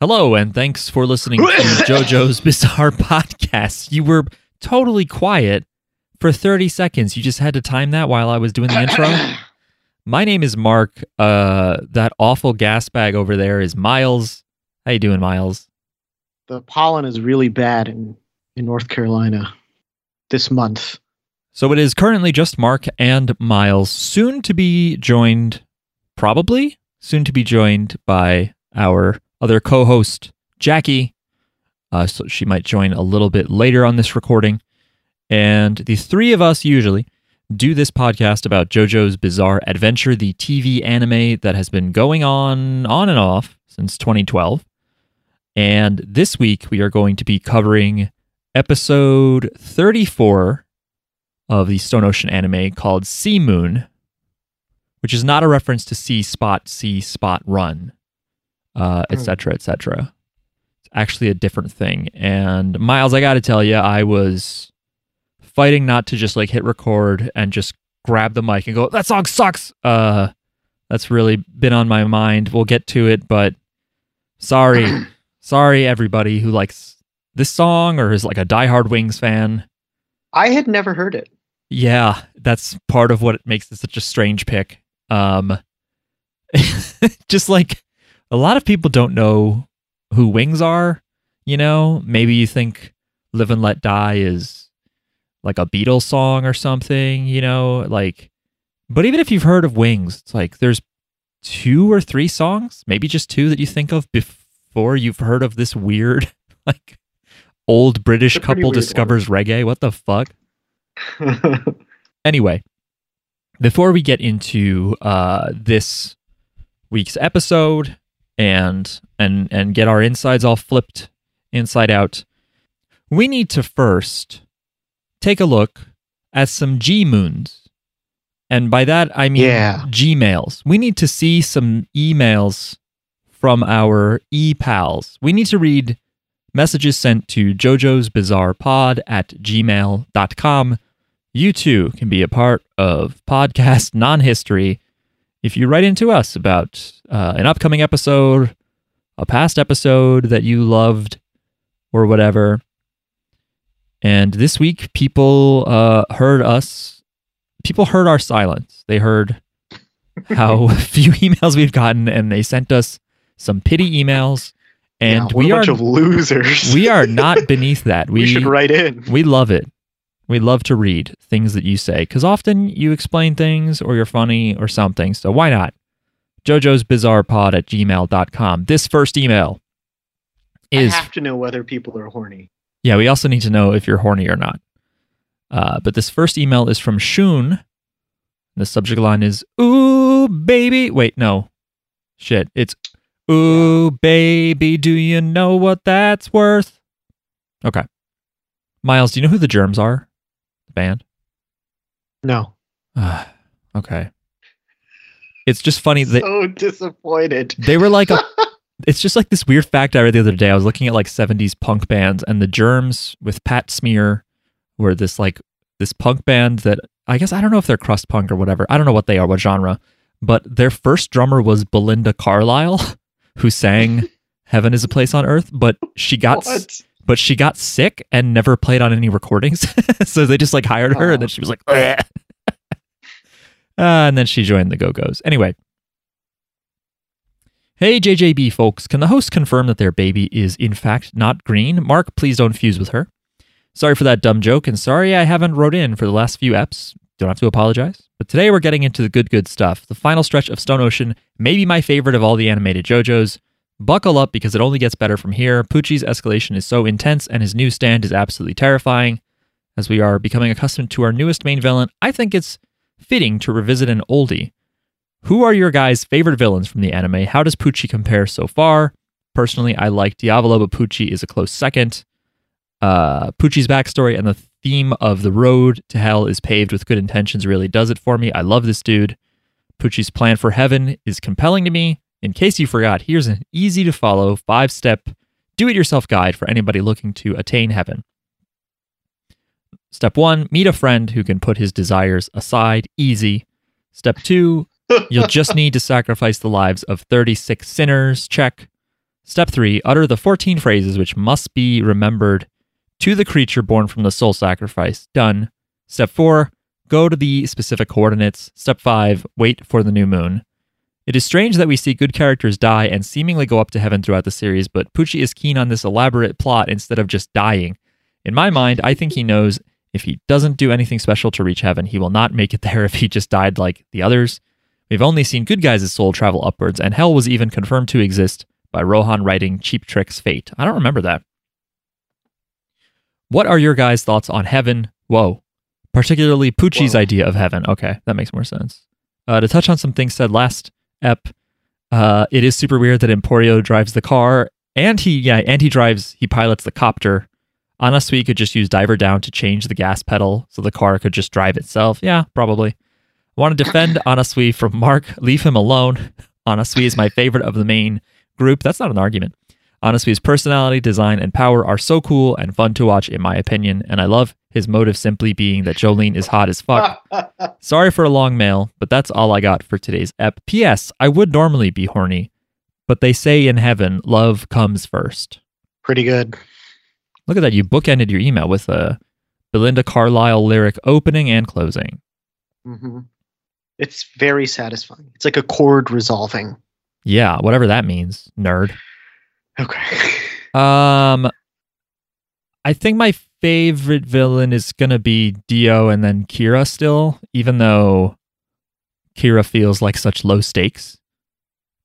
Hello, and thanks for listening to JoJo's Bizarre Podcast. You were totally quiet for 30 seconds. You just had to time that while I was doing the intro. My name is Mark. Uh, that awful gas bag over there is Miles. How you doing, Miles? The pollen is really bad in, in North Carolina this month. So it is currently just Mark and Miles, soon to be joined, probably soon to be joined by our other co host, Jackie. Uh, so she might join a little bit later on this recording. And the three of us usually do this podcast about JoJo's Bizarre Adventure, the TV anime that has been going on on and off since 2012. And this week we are going to be covering episode 34 of the Stone Ocean anime called C-Moon, which is not a reference to See Spot, See Spot Run, uh, etc., etc. It's actually a different thing. And Miles, I got to tell you, I was fighting not to just like hit record and just grab the mic and go, "That song sucks." Uh, that's really been on my mind. We'll get to it, but sorry, sorry everybody who likes this song or is like a diehard Wings fan. I had never heard it. Yeah, that's part of what makes it such a strange pick. Um, just like a lot of people don't know who Wings are. You know, maybe you think "Live and Let Die" is like a Beatles song or something. You know, like, but even if you've heard of Wings, it's like there's two or three songs, maybe just two that you think of before you've heard of this weird, like, old British couple discovers reggae. What the fuck? Anyway, before we get into uh, this week's episode and and and get our insides all flipped inside out, we need to first take a look at some G moons. And by that I mean Yeah. Gmails. We need to see some emails from our e pals. We need to read messages sent to Jojo's Bizarre Pod at gmail.com. You too can be a part of podcast non history if you write into us about uh, an upcoming episode, a past episode that you loved, or whatever. And this week, people uh, heard us, people heard our silence. They heard how few emails we've gotten, and they sent us some pity emails. And Yeah, we a are bunch of losers. we are not beneath that. we, should write in. we love it. We love to read things that you say because often you explain things or you're funny or something. So why not? Jojo's Bizarre Pod at gmail.com. This first email is. I have to know whether people are horny. Yeah, we also need to know if you're horny or not. Uh, but this first email is from Shun. The subject line is Ooh, baby. Wait, no. Shit. It's Ooh, baby, do you know what that's worth? Okay. Miles, do you know who the germs are? Band? No. Ah, okay. It's just funny that so disappointed. they were like a, it's just like this weird fact I read the other day. I was looking at like 70s punk bands and the Germs with Pat Smear were this like this punk band that I guess I don't know if they're crust punk or whatever. I don't know what they are, what genre. But their first drummer was Belinda Carlisle, who sang Heaven is a Place on Earth, but she got What? But she got sick and never played on any recordings. so they just like hired her and then Oh. she was like, Uh, and then she joined the Go Go's. Anyway. Hey, JJB folks, can the host confirm that their baby is in fact not green? Mark, please don't fuse with her. Sorry for that dumb joke, and sorry I haven't wrote in for the last few eps. Don't have to apologize. But today we're getting into the good, good stuff. The final stretch of Stone Ocean, may be my favorite of all the animated JoJo's. Buckle up because it only gets better from here. Pucci's escalation is so intense, and his new stand is absolutely terrifying. As we are becoming accustomed to our newest main villain, I think it's fitting to revisit an oldie. Who are your guys' favorite villains from the anime? How does Pucci compare so far? Personally, I like Diavolo, but Pucci is a close second. Uh, Pucci's backstory and the theme of the road to hell is paved with good intentions really does it for me. I love this dude. Pucci's plan for heaven is compelling to me. In case you forgot, here's an easy to follow five step do it yourself guide for anybody looking to attain heaven. Step one, meet a friend who can put his desires aside. Easy. Step two, you'll just need to sacrifice the lives of 36 sinners. Check. Step 3 Utter the 14 phrases which must be remembered to the creature born from the soul sacrifice. Done. Step 4 Go to the specific coordinates. Step 5 Wait for the new moon. It is strange that we see good characters die and seemingly go up to heaven throughout the series, but Pucci is keen on this elaborate plot instead of just dying. In my mind, I think he knows if he doesn't do anything special to reach heaven, he will not make it there if he just died like the others. We've only seen good guys' soul travel upwards, and hell was even confirmed to exist by Rohan writing Cheap Trick's Fate. I don't remember that. What are your guys' thoughts on heaven? Whoa. Particularly Pucci's Whoa. idea of heaven. Okay, that makes more sense. Uh, to touch on some things said last ep, uh, it is super weird that Emporio drives the car and he yeah, and he drives he pilots the copter. Anasui could just use diver down to change the gas pedal so the car could just drive itself. Yeah, probably. I want to defend Anasui from Mark. Leave him alone. Anasui is my favorite of the main group. That's not an argument. Anasui's personality, design, and power are so cool and fun to watch, in my opinion, and I love his motive simply being that Jolyne is hot as fuck. Sorry for a long mail, but that's all I got for today's ep. P.S. I would normally be horny, but they say in heaven, love comes first. Pretty good. Look at that. You bookended your email with a Belinda Carlisle lyric opening and closing. Mm-hmm. It's very satisfying. It's like a chord resolving. Yeah, whatever that means, nerd. Okay. Um, I think my favorite villain is gonna be Dio and then Kira still, even though Kira feels like such low stakes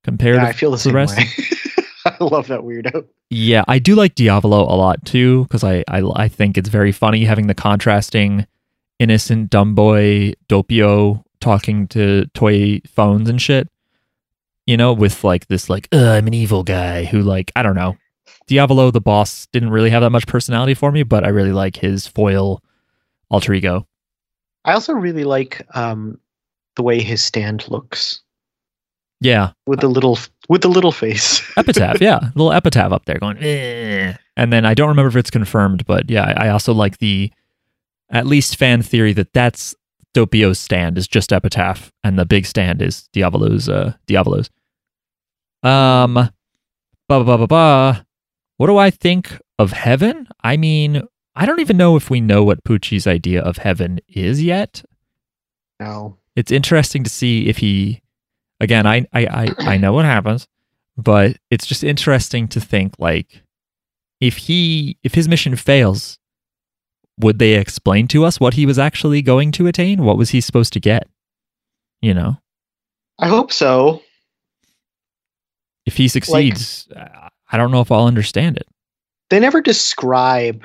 compared yeah, to I feel the the rest. way. I love that weirdo. Yeah, I do like Diavolo a lot too because I, I I think it's very funny having the contrasting innocent dumb boy Doppio talking to toy phones and shit. You know, with like this like I'm an evil guy who like I don't know. Diavolo the boss didn't really have that much personality for me, but I really like his foil alter ego. I also really like um, the way his stand looks Yeah, with the little with the little face. epitaph. yeah, little epitaph up there going. "Eh." And then I don't remember if it's confirmed, but yeah, I also like the at least fan theory that that's Doppio's stand is just epitaph, and the big stand is Diavolo's. Uh, Diavolo's. Um, ba ba ba ba ba. What do I think of heaven? I mean, I don't even know if we know what Pucci's idea of heaven is yet. no. It's interesting to see if he again I, I i i know what happens but it's just interesting to think like if he if his mission fails would they explain to us what he was actually going to attain what was he supposed to get you know I hope so. if he succeeds uh, i don't know if i'll understand it They never describe.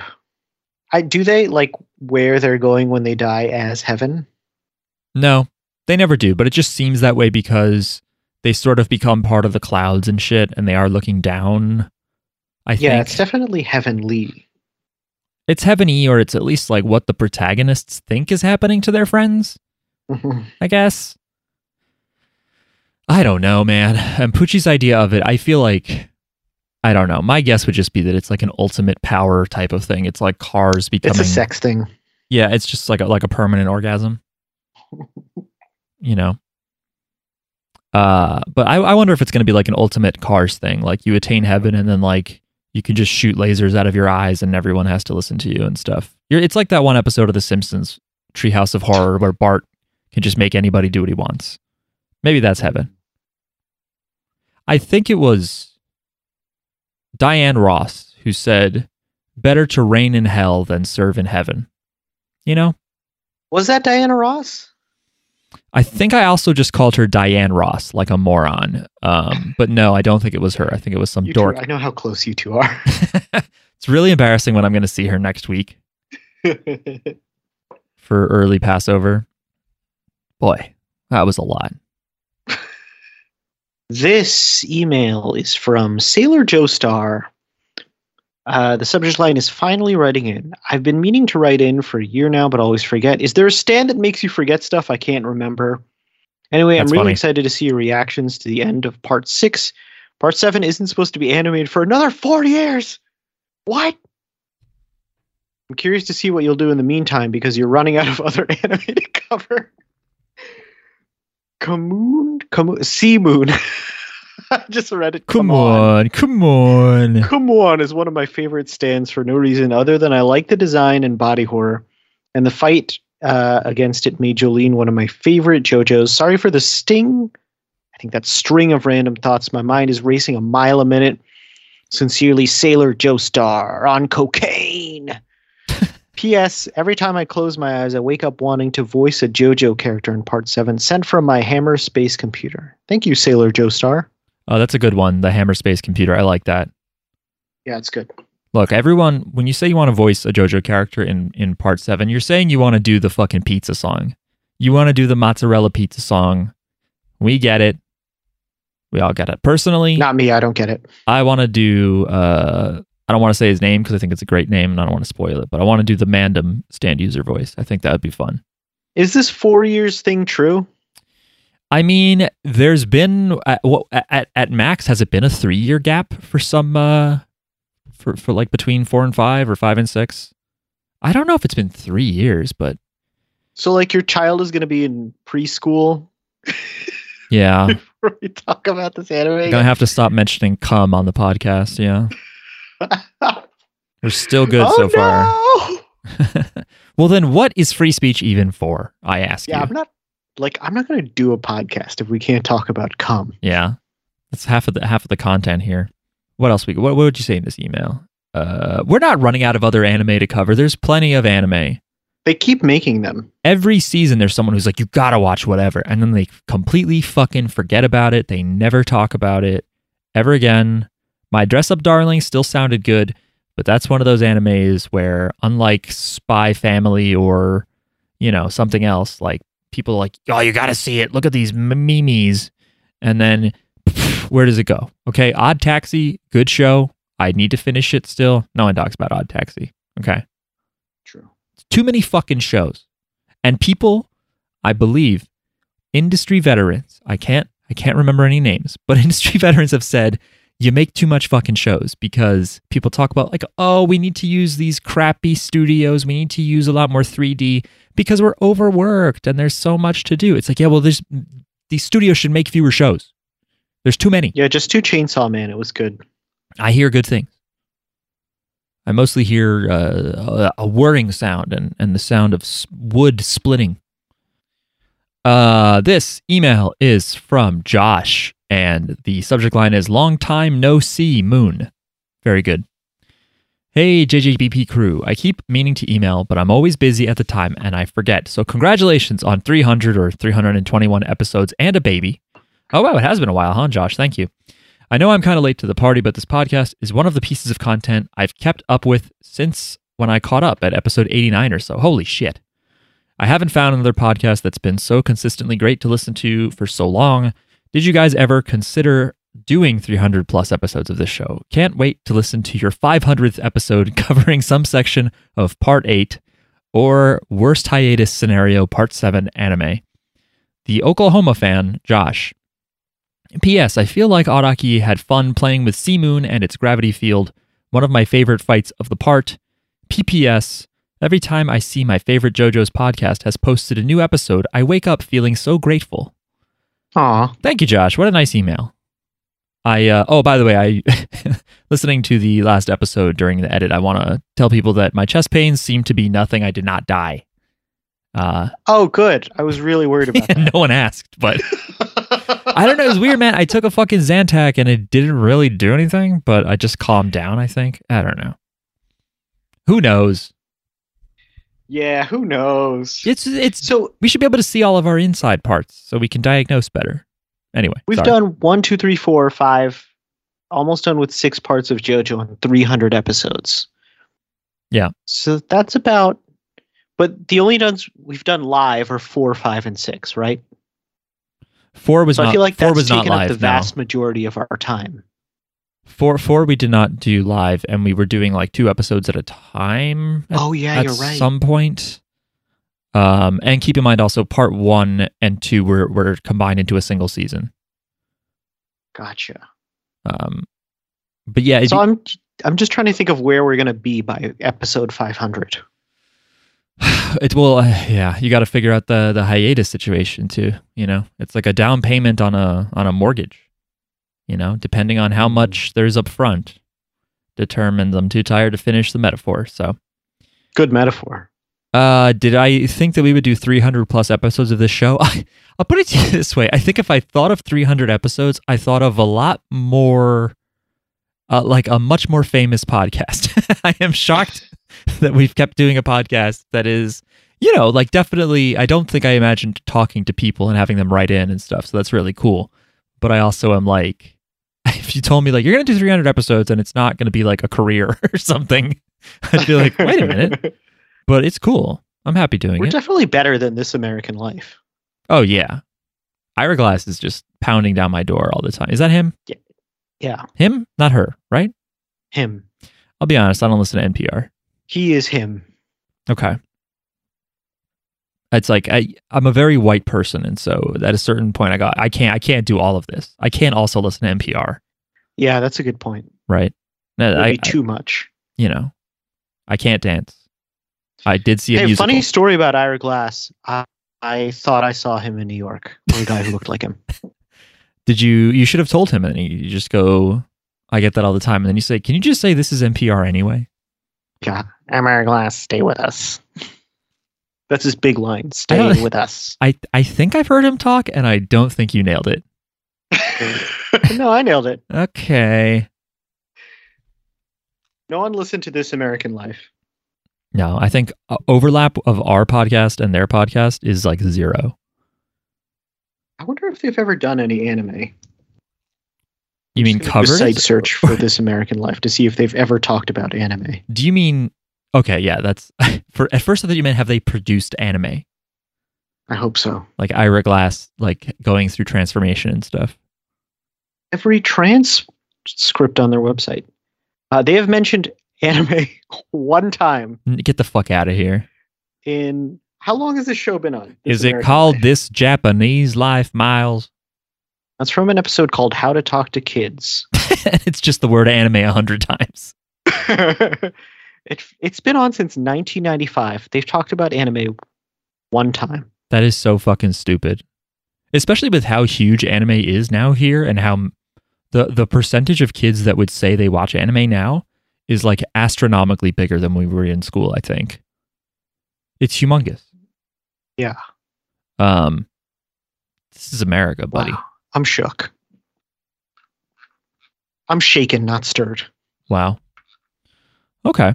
I do they like where they're going when they die as heaven. no they never do but it just seems that way because they sort of become part of the clouds and shit and they are looking down i yeah, think it's definitely heavenly. it's heaven-y or it's at least like what the protagonists think is happening to their friends Mhm. I guess. I don't know, man. And Pucci's idea of it, I feel like I don't know. My guess would just be that it's like an ultimate power type of thing. It's like cars becoming it's a sex thing. Yeah, it's just like a, like a permanent orgasm. you know. Uh, but I, I wonder if it's going to be like an ultimate cars thing. Like you attain heaven and then like you can just shoot lasers out of your eyes and everyone has to listen to you and stuff. You're, it's like that one episode of The Simpsons, Treehouse of Horror, where Bart can just make anybody do what he wants. Maybe that's heaven. I think it was Diane Ross who said, "Better to reign in hell than serve in heaven." You know, Was that Diana Ross? I think I also just called her Diane Ross, like a moron. Um, but no, I don't think it was her. I think it was some You two- dork. I know how close you two are. it's really embarrassing when I'm going to see her next week for early Passover. Boy, that was a lot. This email is from Sailor Joestar. Uh, the subject line is finally writing in. I've been meaning to write in for a year now, but always forget. Is there a stand that makes you forget stuff? I can't remember. Anyway, That's I'm really funny. excited to see your reactions to the end of part six. Part seven isn't supposed to be animated for another 40 years. What? I'm curious to see what you'll do in the meantime because you're running out of other animated cover. Kamoon? Kamoon? C-Moon. I just read it. Come, on, come on. Come on is one of my favorite stands for no reason other than I like the design and body horror. And the fight uh, against it made Jolyne one of my favorite JoJo's. Sorry for the sting. I think that string of random thoughts. My mind is racing a mile a minute. Sincerely, Sailor Joestar on cocaine. P.S. Every time I close my eyes, I wake up wanting to voice a JoJo character in Part 7 sent from my Hammer Space computer. Thank you, Sailor Joestar. Oh, that's a good one. The Hammer Space computer. I like that. Yeah, it's good. Look, everyone, when you say you want to voice a JoJo character in, in part seven, you're saying you want to do the fucking pizza song. You want to do the mozzarella pizza song. We get it. We all get it. Personally, Not me, I don't get it. I want to do, uh, I don't want to say his name because I think it's a great name and I don't want to spoil it, but I want to do the Mandom stand user voice. I think that would be fun. Is this four years thing true? I mean, there's been at, at at max has it been a three year gap for some uh for for like between four and five or five and six. I don't know if it's been three years, but So, like, your child is going to be in preschool yeah, before we talk about this anime? gonna have to stop mentioning cum on the podcast. Yeah, we're still good oh, so far. no! well, then what is free speech even for? I ask Yeah, you. I'm not like I'm not going to do a podcast if we can't talk about cum. Yeah, that's half of the half of the content here. What else we? What, what would you say in this email? Uh, we're not running out of other anime to cover. There's plenty of anime. They keep making them. Every season, there's someone who's like, "You gotta watch whatever," and then they completely fucking forget about it. They never talk about it ever again. My dress up darling still sounded good, but that's one of those animes where, unlike Spy Family or you know something else, like people are like, "Oh, you gotta see it. Look at these memes," and then where does it go? Okay, Odd Taxi, good show. I need to finish it still. No one talks about Odd Taxi. Okay True. too many fucking shows and people i believe industry veterans i can't i can't remember any names but industry veterans have said you make too much fucking shows because people talk about like oh we need to use these crappy studios we need to use a lot more 3d because we're overworked and there's so much to do it's like yeah well there's these studios should make fewer shows there's too many Yeah, just two Chainsaw Man. It was good. I hear good things. I mostly hear uh, a whirring sound and, and the sound of wood splitting. Uh, this email is from Josh, and the subject line is Long Time No See Moon. Very good. Hey, JJBP crew. I keep meaning to email, but I'm always busy at the time and I forget. So, congratulations on 300 or 321 episodes and a baby. Oh, wow. It has been a while, huh, Josh? Thank you. I know I'm kind of late to the party, but this podcast is one of the pieces of content I've kept up with since when I caught up at episode 89 or so. Holy shit. I haven't found another podcast that's been so consistently great to listen to for so long. Did you guys ever consider doing 300 plus episodes of this show? Can't wait to listen to your 500th episode covering some section of part 8 or worst hiatus scenario part 7 anime. The Oklahoma fan, Josh, P.S. I feel like Araki had fun playing with C-Moon and its gravity field, one of my favorite fights of the part. P.P.S. Every time I see my favorite JoJo's podcast has posted a new episode, I wake up feeling so grateful. Aw. Thank you, Josh. What a nice email. I uh, oh, by the way, I listening to the last episode during the edit. I want to tell people that my chest pains seem to be nothing. I did not die. Uh, Oh, good. I was really worried about that. no one asked, but I don't know. It was weird, man. I took a fucking Zantac and it didn't really do anything, but I just calmed down. I think. I don't know. Who knows? Yeah, who knows? It's it's. So We should be able to see all of our inside parts so we can diagnose better. Anyway, we've sorry. done one, two, three, four, five, almost done with six parts of JoJo in 300 episodes. Yeah. So that's about. But the only ones we've done live are four, five, and six, right? four was So not. I feel like four that's was not taken up live. the no. vast majority of our time. Four four we did not do live, and we were doing like two episodes at a time. At, Oh yeah, you're right. some point. Um, and keep in mind also part one and two were were combined into a single season. Gotcha. Um, but yeah, So I'm I'm just trying to think of where we're gonna be by episode 500. it will. Uh, yeah, you got to figure out the the hiatus situation too. You know, it's like a down payment on a on a mortgage. You know, depending on how much there's up front, determines I'm too tired to finish the metaphor. So, Good metaphor. uh, did I think that we would do 300 plus episodes of this show? I'll put it to you this way: I think if I thought of 300 episodes, I thought of a lot more, uh, like a much more famous podcast. I am shocked that we've kept doing a podcast that is, you know, like definitely. I don't think I imagined talking to people and having them write in and stuff. So that's really cool. But I also am like, if you told me like you're gonna do 300 episodes and it's not gonna be like a career or something, I'd be like, wait a minute. But it's cool. I'm happy doing We're it. definitely better than this American life. oh yeah, Ira Glass is just pounding down my door all the time. Is that him? Yeah, Him? Not her, right? him. I'll be honest. I don't listen to NPR. He is him. Okay. It's like I, I'm a very white person, and so at a certain point, I got I can't I can't do all of this. I can't also listen to NPR, Yeah, that's a good point. right? No, I, be too much. You know, I can't dance. I did see a Hey, musical. funny story about Ira Glass. I, I thought I saw him in New York, or a guy who looked like him. Did you? You should have told him, and you just go. I get that all the time, and then you say, "Can you just say this is NPR anyway?" Yeah, I'm Ira Glass. Stay with us. That's his big line. Stay with us. I I think I've heard him talk, and I don't think you nailed it. no, I nailed it. Okay. No one listened to This American Life. No, I think uh, overlap of our podcast and their podcast is like zero. I wonder if they've ever done any anime. You mean Just gonna do a covered? Site search for This American Life to see if they've ever talked about anime. Do you mean? Okay, yeah, that's for. At first, I thought you meant have they produced anime, I hope so. like Ira Glass, like going through transformation and stuff. Every transcript on their website. Uh, they have mentioned anime one time Get the fuck out of here. in how long has this show been on? Is it American called Life? This Japanese Life, Miles? That's from an episode called How to Talk to Kids. it's just the word anime a hundred times. It, it's been on since 1995. They've talked about anime one time. That is so fucking stupid. Especially with how huge anime is now here and how the the percentage of kids that would say they watch anime now is like astronomically bigger than we were in school, I think. It's humongous. Yeah. Um this is America, buddy. Wow. I'm shook. I'm shaken, not stirred. Wow. Okay.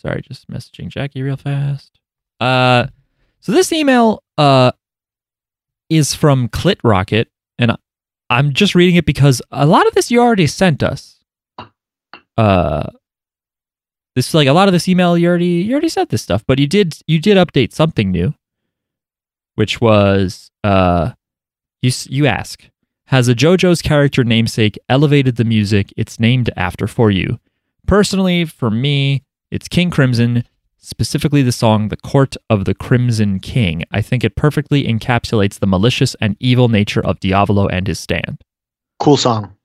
Sorry, just messaging Jackie real fast. Uh so this email uh is from Clit Rocket and I'm just reading it because a lot of this you already sent us. Uh this is like a lot of this email you already you already said this stuff, but you did you did update something new, which was uh you you ask has a JoJo's character namesake elevated the music it's named after for you? Personally, for me, it's King Crimson, specifically the song The Court of the Crimson King. I think it perfectly encapsulates the malicious and evil nature of Diavolo and his stand. Cool song.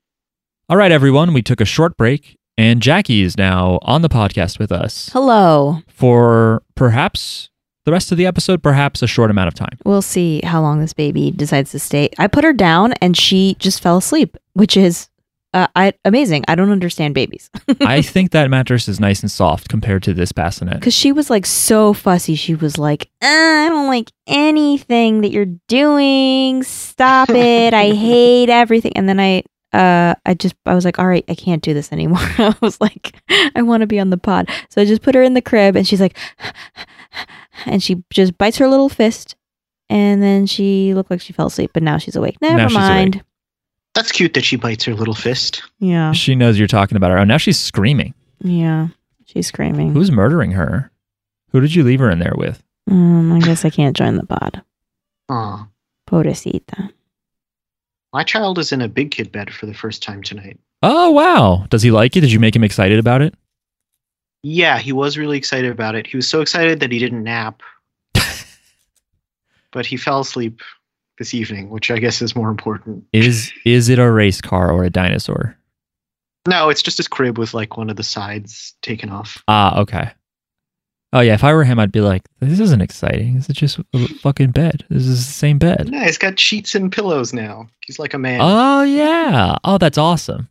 All right, everyone, we took a short break, and Jackie is now on the podcast with us Hello. for perhaps the rest of the episode, perhaps a short amount of time. We'll see how long this baby decides to stay. I put her down and she just fell asleep, which is uh, I, amazing. I don't understand babies I think that mattress is nice and soft compared to this bassinet. because she was like so fussy. She was like, uh, I don't like anything that you're doing. Stop it. I hate everything. And then I, uh, I just, I was like, all right, I can't do this anymore. I was like, I want to be on the pod. So I just put her in the crib and she's like, and she just bites her little fist. And then she looked like she fell asleep, but now she's awake. Never Now mind. That's cute that she bites her little fist. Yeah. She knows you're talking about her. Oh, now she's screaming. Yeah. She's screaming. Who's murdering her? Who did you leave her in there with? Um, I guess I can't join the pod. Aw. Pobrecita. My child is in a big kid bed for the first time tonight. Oh, wow. Does he like it? Did you make him excited about it? Yeah, he was really excited about it. He was so excited that he didn't nap. but he fell asleep this evening, which I guess is more important. Is is it a race car or a dinosaur? No, it's just his crib with like one of the sides taken off. Ah, okay. Oh yeah, if I were him, I'd be like, "This isn't exciting. This is just a fucking bed. This is the same bed." Yeah, he's got sheets and pillows now. He's like a man. Oh yeah. Oh, that's awesome.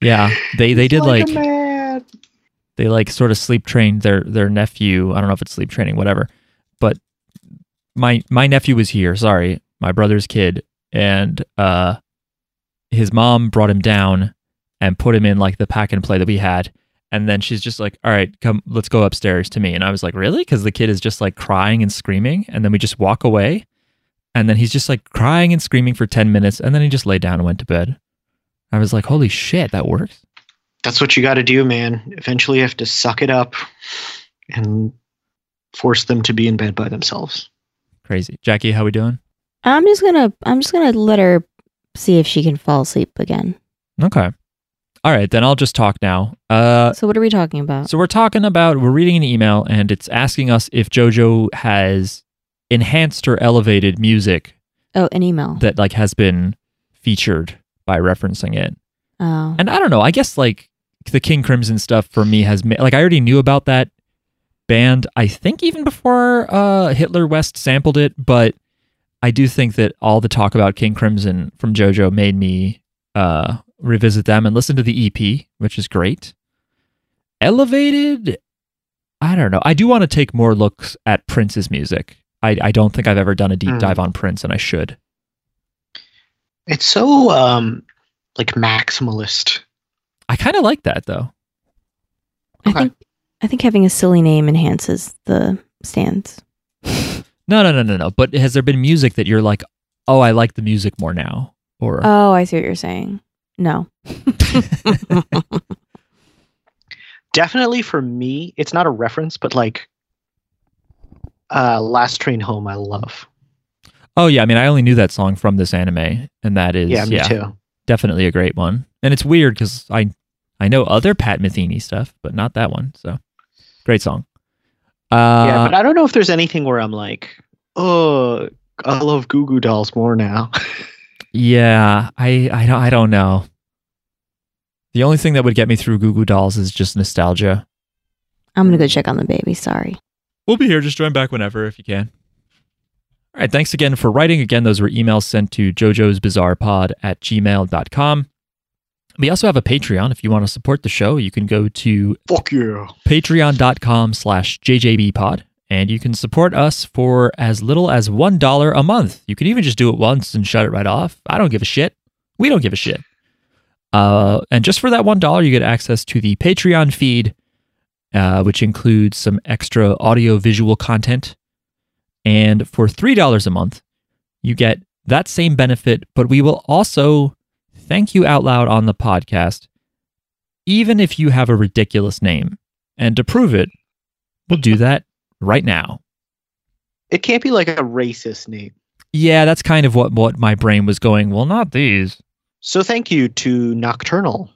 Yeah, they they did like man. they like sort of sleep trained their their nephew. I don't know if it's sleep training, whatever. My my nephew was here. Sorry, my brother's kid, and uh, his mom brought him down and put him in like the pack and play that we had. And then she's just like, "All right, come, let's go upstairs to me." And I was like, "Really?" Because the kid is just like crying and screaming, and then we just walk away, and then he's just like crying and screaming for ten minutes, and then he just lay down and went to bed. I was like, "Holy shit, that works!" That's what you got to do, man. Eventually, you have to suck it up and force them to be in bed by themselves. Crazy, Jackie. How we doing? I'm just gonna I'm just gonna let her see if she can fall asleep again. Okay. All right, then I'll just talk now. Uh, So what are we talking about? so we're talking about we're reading an email and it's asking us if JoJo has enhanced or elevated music oh, an email. that like has been featured by referencing it. oh. And I don't know. I guess like the King Crimson stuff for me has like I already knew about that band. I think even before uh, Hitler West sampled it, but I do think that all the talk about King Crimson from JoJo made me uh, revisit them and listen to the EP, which is great. Elevated, I don't know. I do want to take more looks at Prince's music. I, I don't think I've ever done a deep Hmm. dive on Prince, and I should. It's so um like maximalist. I kind of like that though. I okay. think I think having a silly name enhances the stands. No, no, no, no, no. But has there been music that you're like, oh, I like the music more now? Or Oh, I see what you're saying. No. Definitely for me, it's not a reference, but like uh Last Train Home I love. oh yeah, I mean, I only knew that song from this anime, and that is Yeah, yeah, me too. definitely a great one. And it's weird because I I know other Pat Metheny stuff, but not that one. So great song. Uh, yeah, but I don't know if there's anything where I'm like, oh, I love Goo Goo Dolls more now. yeah, I I don't I don't know. The only thing that would get me through Goo Goo Dolls is just nostalgia. I'm gonna go check on the baby. Sorry. We'll be here. Just join back whenever if you can. All right. Thanks again for writing. Again, those were emails sent to jojo's bizarre pod at gmail.com. We also have a Patreon. If you want to support the show, you can go to Fuck yeah. patreon.com slash jjbpod and you can support us for as little as $1 a month. You can even just do it once and shut it right off. I don't give a shit. We don't give a shit. Uh, and just for that $1, you get access to the Patreon feed, uh, which includes some extra audio visual content. And for $3 a month, you get that same benefit, but we will also thank you out loud on the podcast, even if you have a ridiculous name. And to prove it, we'll do that right now. It can't be like a racist name. Yeah, that's kind of what, what my brain was going. Well, not these. So thank you to Nocturnal,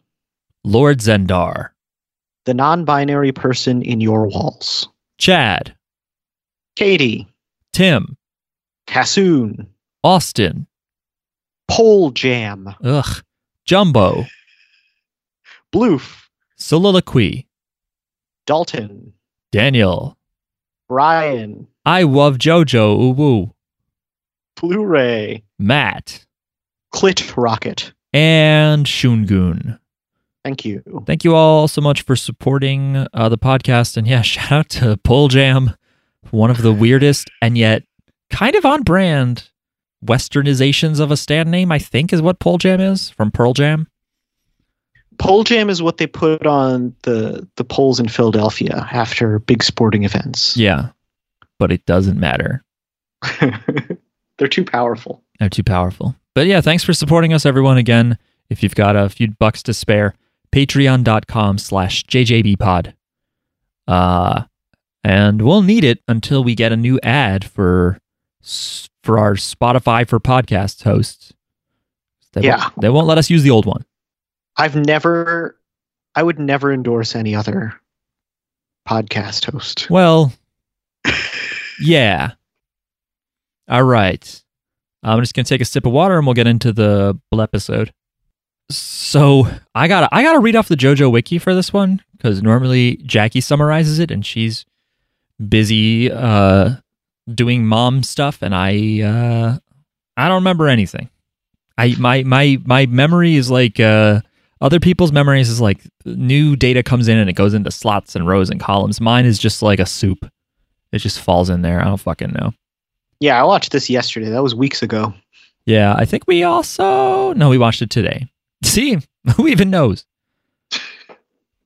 Lord Zendar, the non-binary person in your walls. Chad, Katie, Tim, Cassoon, Austin, Pole Jam, ugh, Jumbo, Bloof, Soliloquy, Dalton, Daniel, Brian, I love JoJo, ooh woo, Blu-ray, Matt, Clit Rocket. and Shungun. Thank you. Thank you all so much for supporting uh, the podcast. And yeah, shout out to Pull Jam, one of the weirdest and yet kind of on brand westernizations of a stand name, I think is what Pull Jam is from Pearl Jam. Pole Jam is what they put on the the poles in Philadelphia after big sporting events. Yeah, but it doesn't matter. They're too powerful. They're too powerful. But yeah, thanks for supporting us, everyone. Again, if you've got a few bucks to spare, patreon.com slash jjbpod. Uh, and we'll need it until we get a new ad for for our Spotify for podcast hosts. They Yeah. Won't, they won't let us use the old one. I've never I would never endorse any other podcast host. Well, yeah. All right. I'm just going to take a sip of water and we'll get into the episode. So I gotta I gotta read off the JoJo wiki for this one because normally Jackie summarizes it and she's busy uh, doing mom stuff and I uh, I don't remember anything. I my my my memory is like uh, other people's memories is like new data comes in and it goes into slots and rows and columns. Mine is just like a soup. It just falls in there. I don't fucking know. Yeah, I watched this yesterday. That was weeks ago. Yeah, I think we also no, we watched it today. See, who even knows?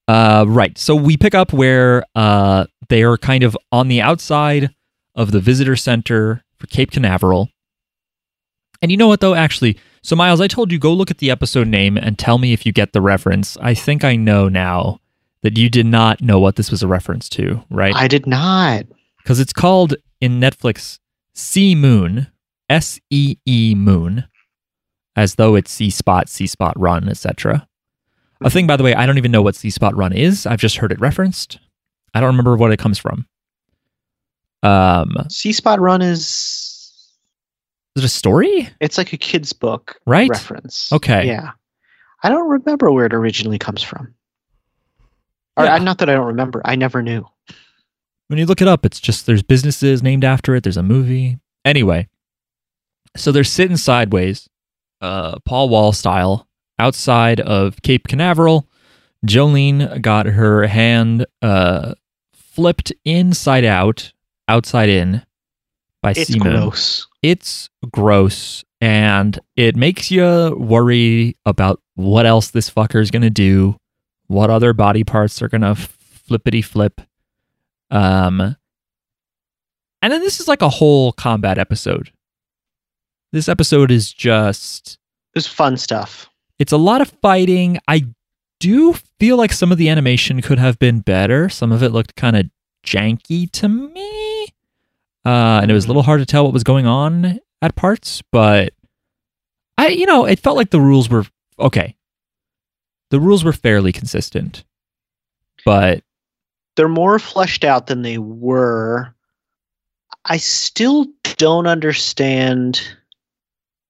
Uh, right. So we pick up where uh, they are kind of on the outside of the visitor center for Cape Canaveral. And you know what, though? Actually, so Miles, I told you go look at the episode name and tell me if you get the reference. I think I know now that you did not know what this was a reference to, right? I did not. Because it's called in Netflix See Moon, S E E Moon, as though it's See Spot, See Spot Run, etc. A thing, by the way, I don't even know what See Spot Run is. I've just heard it referenced. I don't remember what it comes from. Um, See Spot Run is is it a story? it's like a kid's book Right. reference. Okay. Yeah. I don't remember where it originally comes from. Or Yeah. uh, not that I don't remember. I never knew. When you look it up, it's just there's businesses named after it. There's a movie. Anyway, so they're sitting sideways, uh, Paul Wall style, outside of Cape Canaveral. Jolyne got her hand uh, flipped inside out, outside in by It's gross. It's gross, and it makes you worry about what else this fucker is gonna do, what other body parts are gonna flippity flip. Um, and then this is like a whole combat episode. This episode is just It was fun stuff. it's a lot of fighting. I do feel like some of the animation could have been better. Some of it looked kind of janky to me. Uh, and it was a little hard to tell what was going on at parts, but I, you know, it felt like the rules were okay. The rules were fairly consistent, but They're more fleshed out than they were. I still don't understand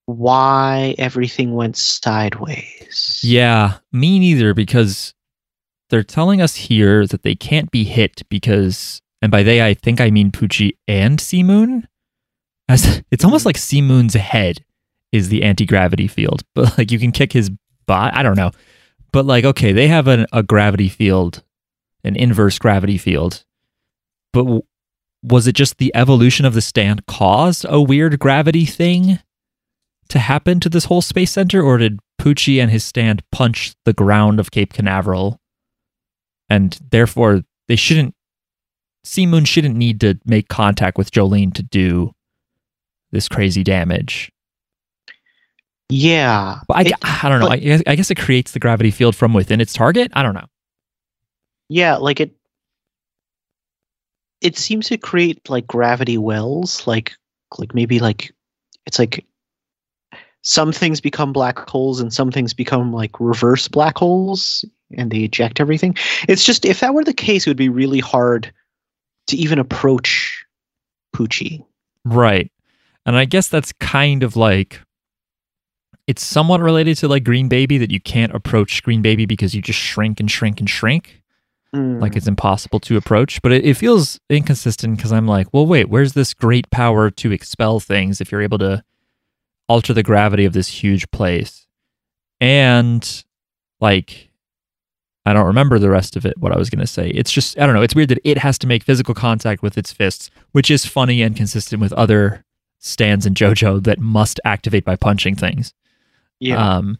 why everything went sideways. Yeah, me neither, because they're telling us here that they can't be hit because, and by they I think I mean Pucci and C-Moon. As it's almost like C-Moon's head is the anti gravity field, but like you can kick his body. I don't know, but like okay, they have an, a gravity field, an inverse gravity field, but w- was it just the evolution of the stand caused a weird gravity thing? to happen to this whole space center, or did Pucci and his stand punch the ground of Cape Canaveral, and therefore they shouldn't? C-Moon shouldn't need to make contact with Jolyne to do this crazy damage. Yeah. But I, It- I don't know. I, guess- I guess it creates the gravity field from within its target. I don't know. Yeah, like it it seems to create like gravity wells, like like maybe like it's like some things become black holes and some things become like reverse black holes and they eject everything. It's just if that were the case, it would be really hard to even approach Pucci. Right. And I guess that's kind of like it's somewhat related to like Green Baby that you can't approach Green Baby because you just shrink and shrink and shrink. Mm. Like it's impossible to approach. But it, it feels inconsistent because I'm like, well, wait, where's this great power to expel things if you're able to alter the gravity of this huge place? And like I don't remember the rest of it, what I was going to say. It's just, I don't know. It's weird that it has to make physical contact with its fists, which is funny and consistent with other stands in JoJo that must activate by punching things. yeah. Um,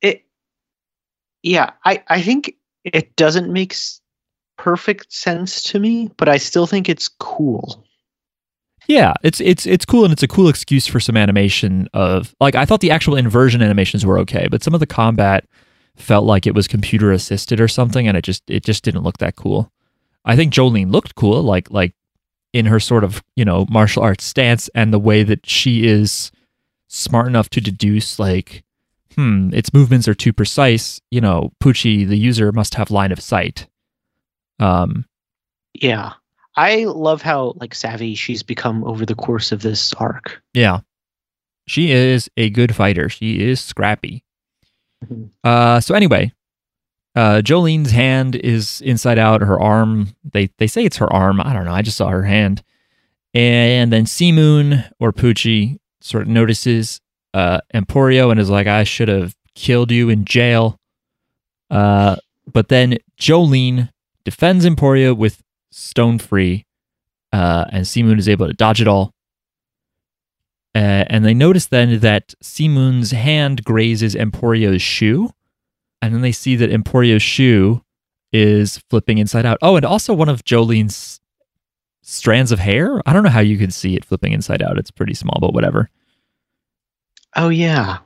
it yeah i i think it doesn't make s- perfect sense to me but i still think it's cool yeah, it's it's it's cool and it's a cool excuse for some animation of like I thought the actual inversion animations were okay, but some of the combat felt like it was computer assisted or something and it just it just didn't look that cool. I think Jolyne looked cool like like in her sort of, you know, martial arts stance and the way that she is smart enough to deduce like hmm, its movements are too precise, you know, Pucci the user must have line of sight. Um yeah i love how like savvy she's become over the course of this arc Yeah. She is a good fighter. She is scrappy. Mhm. Uh, so anyway, uh, Jolyne's hand is inside out. Her arm, they they say it's her arm. I don't know. I just saw her hand. And then Moon or Pucci sort of notices uh, Emporio and is like, "I should have killed you in jail." Uh, but then Jolyne defends Emporio with Stone Free, uh, and Moon is able to dodge it all. Uh, and they notice then that Moon's hand grazes Emporio's shoe, and then they see that Emporio's shoe is flipping inside out. Oh, and also one of Jolyne's strands of hair. I don't know how you could see it flipping inside out. It's pretty small, but whatever. Oh yeah,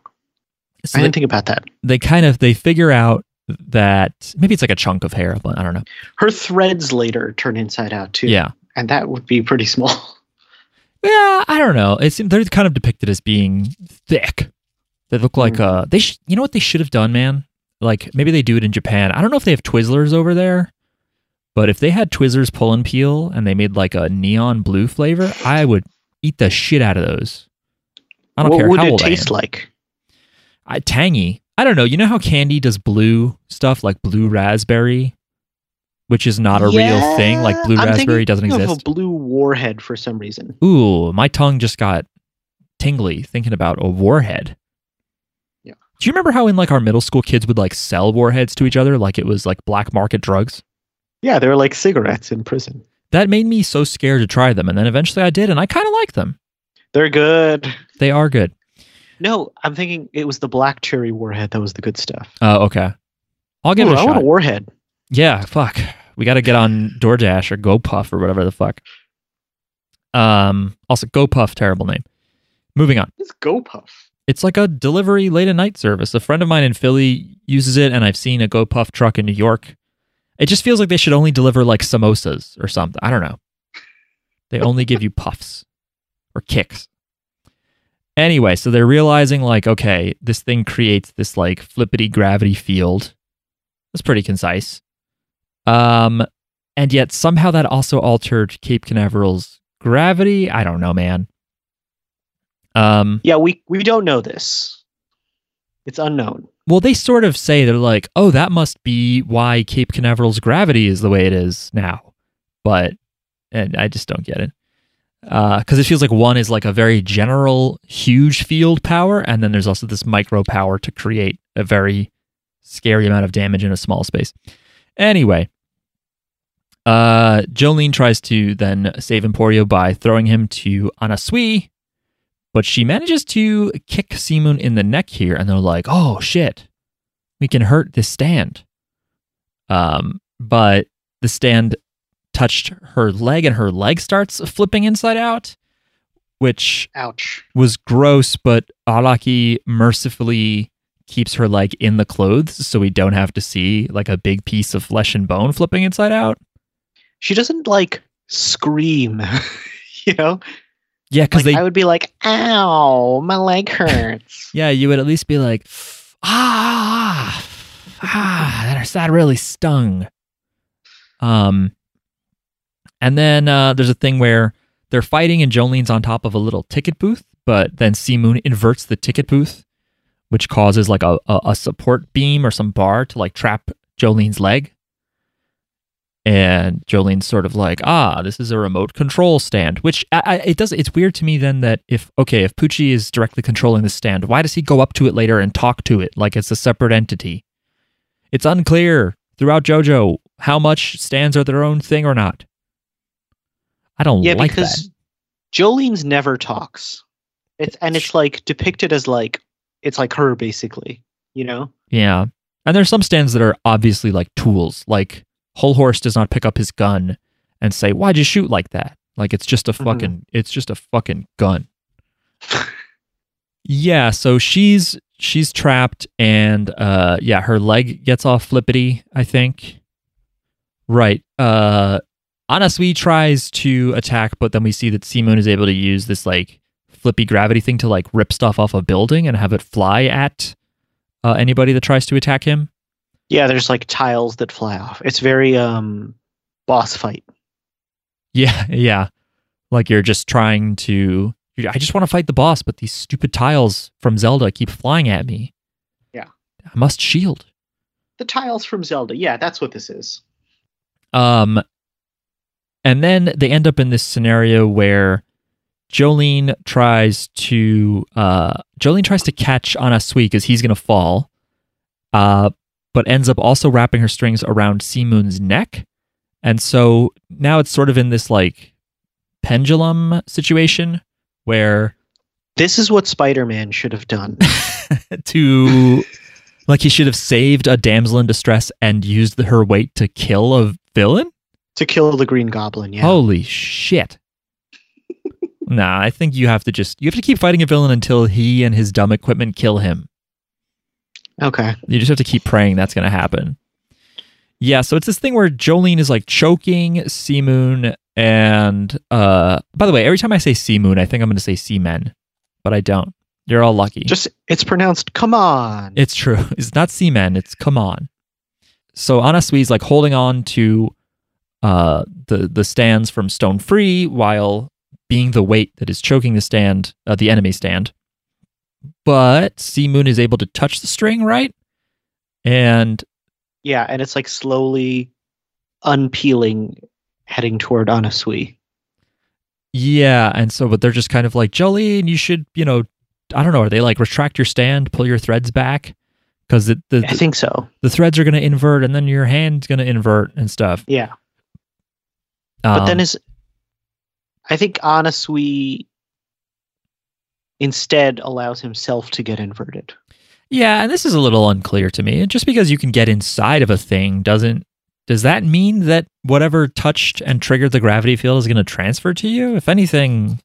So I didn't think about that. they kind of they figure out that maybe it's like a chunk of hair, but I don't know. Her threads later turn inside out too. Yeah. and that would be pretty small. Yeah, I don't know. It's they're kind of depicted as being thick. They look like Mhm. uh they sh- you know what they should have done, man? Like maybe they do it in Japan. I don't know if they have Twizzlers over there, but if they had Twizzlers pull and peel and they made like a neon blue flavor, I would eat the shit out of those. I don't care what care would how it old I taste am. like? I, tangy. I don't know. You know how candy does blue stuff like blue raspberry, which is not a real thing. Like blue I'm raspberry doesn't thinking exist. Of a blue warhead for some reason. Ooh, my tongue just got tingly thinking about a warhead. Yeah. Do you remember how in like our middle school kids would like sell warheads to each other like it was like black market drugs? Yeah, they're like cigarettes in prison. That made me so scared to try them and then eventually I did and I kind of like them. They're good. They are good. No, I'm thinking it was the black cherry warhead that was the good stuff. Oh, okay. I'll give Ooh, it a I shot. want a warhead. Yeah, fuck. We got to get on DoorDash or GoPuff or whatever the fuck. Um, also GoPuff, terrible name. Moving on. It's GoPuff. It's like a delivery late at night service. A friend of mine in Philly uses it, and I've seen a GoPuff truck in New York. It just feels like they should only deliver like samosas or something. I don't know. They only give you puffs or kicks. Anyway, so they're realizing like, okay, this thing creates this like flippity gravity field. That's pretty concise. Um, and yet somehow that also altered Cape Canaveral's gravity. I don't know, man. Um, Yeah, we we don't know this. It's unknown. well, they sort of say they're like, oh, that must be why Cape Canaveral's gravity is the way it is now. But, and I just don't get it. Because it feels like one is like a very general, huge field power, and then there's also this micro power to create a very scary amount of damage in a small space. Anyway, uh, Jolyne tries to then save Emporio by throwing him to Anasui, but she manages to kick C-Moon in the neck here, and they're like, "Oh shit, we can hurt this stand." Um, but the stand touched her leg, and her leg starts flipping inside out, which Ouch. was gross. But Araki mercifully keeps her like in the clothes, so we don't have to see like a big piece of flesh and bone flipping inside out. She doesn't like scream. you know? Yeah, because Like they I would be like, ow, my leg hurts. Yeah, you would at least be like, ah, ah, that, that really stung. Um, and then uh, there's a thing where they're fighting and Jolyne's on top of a little ticket booth, but then Moon inverts the ticket booth, which causes like a, a, a support beam or some bar to like trap Jolyne's leg. And Jolyne's sort of like, ah, this is a remote control stand, which I, I, it does. It's weird to me then that if okay, if Pucci is directly controlling the stand, why does he go up to it later and talk to it like it's a separate entity? It's unclear throughout JoJo how much stands are their own thing or not. I don't yeah, like because that. Jolyne's never talks. It's and it's like depicted as like it's like her basically, you know? Yeah, and there's some stands that are obviously like tools. Like Hol Horse does not pick up his gun and say, "Why'd you shoot like that?" Like it's just a Mhm. fucking, it's just a fucking gun. Yeah, so she's she's trapped and uh yeah, her leg gets all flippity, I think. Right. Uh Anasui tries to attack, but then we see that C-Moon is able to use this like flippy gravity thing to like rip stuff off a building and have it fly at uh, anybody that tries to attack him. Yeah, there's like tiles that fly off. It's very um boss fight. Yeah, yeah. Like you're just trying to I just want to fight the boss, but these stupid tiles from Zelda keep flying at me. Yeah. I must shield. The tiles from Zelda. Yeah, that's what this is. Um, and then they end up in this scenario where Jolyne tries to uh, Jolyne tries to catch Anasui because he's gonna fall, uh, but ends up also wrapping her strings around C-Moon's neck, and so now it's sort of in this like pendulum situation where This is what Spider-Man should have done. to like he should have saved a damsel in distress and used her weight to kill a villain. to kill the Green Goblin, yeah. Holy shit. Nah, I think you have to just you have to keep fighting a villain until he and his dumb equipment kill him. Okay. You just have to keep praying that's going to happen. Yeah, so it's this thing where Jolyne is like choking C-Moon and uh by the way, every time I say C-Moon, I think I'm going to say Seamen, but I don't. You're all lucky. Just it's pronounced come on. It's true. It's not seamen. It's come on. So Anasui's like holding on to uh, the the stands from Stone Free while being the weight that is choking the stand, uh, the enemy stand. But C-Moon is able to touch the string, right? And yeah, and it's like slowly unpeeling heading toward Anasui. yeah, and so but they're just kind of like Jolyne, you should, you know, I don't know, are they like retract your stand, pull your threads back? Because the, the, I think so. the threads are going to invert and then your hand's going to invert and stuff. Yeah. But Um, then is I think Anasui instead allows himself to get inverted. Yeah, and this is a little unclear to me. Just because you can get inside of a thing doesn't does that mean that whatever touched and triggered the gravity field is going to transfer to you? If anything,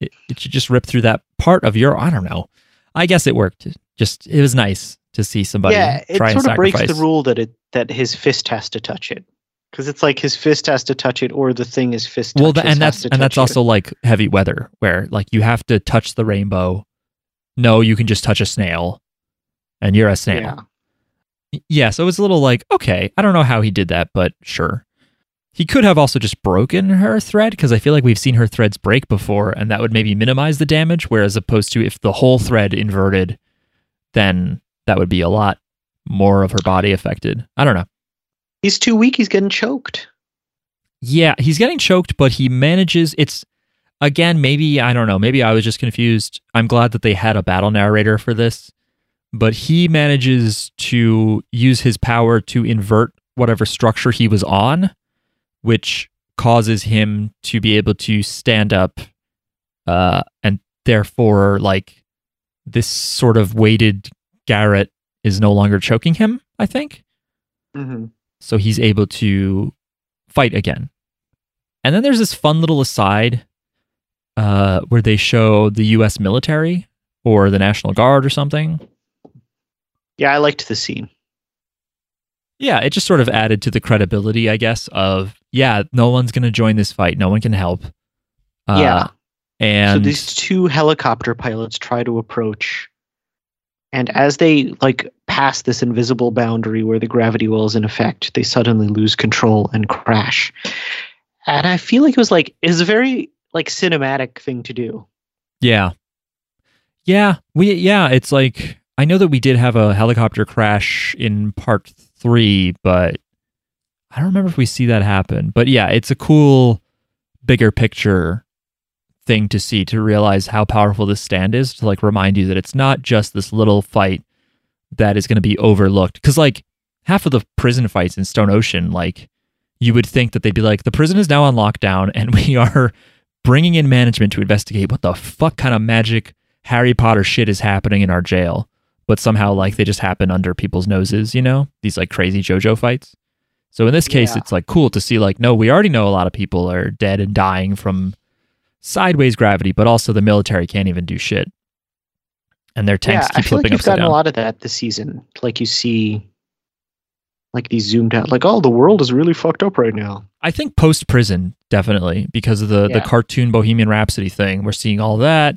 it, it should just rip through that part of your. I don't know. I guess it worked. Just it was nice to see somebody yeah, it sort of breaks the rule that it that his fist has to touch it. Because it's like his fist has to touch it, or the thing his fist. well, touches tha- and has that's to and that's touch also like heavy weather, where like you have to touch the rainbow. No, you can just touch a snail, and you're a snail. Yeah. Yeah, so it was a little like, okay, I don't know how he did that, but sure. He could have also just broken her thread because I feel like we've seen her threads break before, and that would maybe minimize the damage. Whereas opposed to if the whole thread inverted, then that would be a lot more of her body affected. I don't know. He's too weak. He's getting choked. Yeah, he's getting choked, but he manages. It's again, maybe I don't know. Maybe I was just confused. I'm glad that they had a battle narrator for this, but he manages to use his power to invert whatever structure he was on, which causes him to be able to stand up, uh, and therefore, like this sort of weighted garrote is no longer choking him. I think Mm-hmm. So he's able to fight again. And then there's this fun little aside uh, where they show the U.S. military or the National Guard or something. Yeah, I liked the scene. Yeah, it just sort of added to the credibility, I guess, of yeah, no one's going to join this fight, no one can help. Uh, Yeah. and so these two helicopter pilots try to approach, and as they like pass this invisible boundary where the gravity well is in effect, they suddenly lose control and crash. And I feel like it was like was a very like cinematic thing to do. Yeah. Yeah, we yeah, it's like I know that we did have a helicopter crash in part 3, but I don't remember if we see that happen. But yeah, it's a cool bigger picture thing to see to realize how powerful this stand is to like remind you that it's not just this little fight that is going to be overlooked cuz like half of the prison fights in Stone Ocean like you would think that they'd be like the prison is now on lockdown and we are bringing in management to investigate what the fuck kind of magic Harry Potter shit is happening in our jail. But somehow, like, they just happen under people's noses, you know? These, like, crazy JoJo fights. So in this case, Yeah. it's, like, cool to see, like, no, we already know a lot of people are dead and dying from sideways gravity, but also the military can't even do shit. And their tanks yeah, I keep feel like flipping you've upside gotten down. a lot of that this season. Like you see, like these zoomed out, like oh, the world is really fucked up right now. I think post prison, definitely, because of the, the cartoon Bohemian Rhapsody thing. We're seeing all that.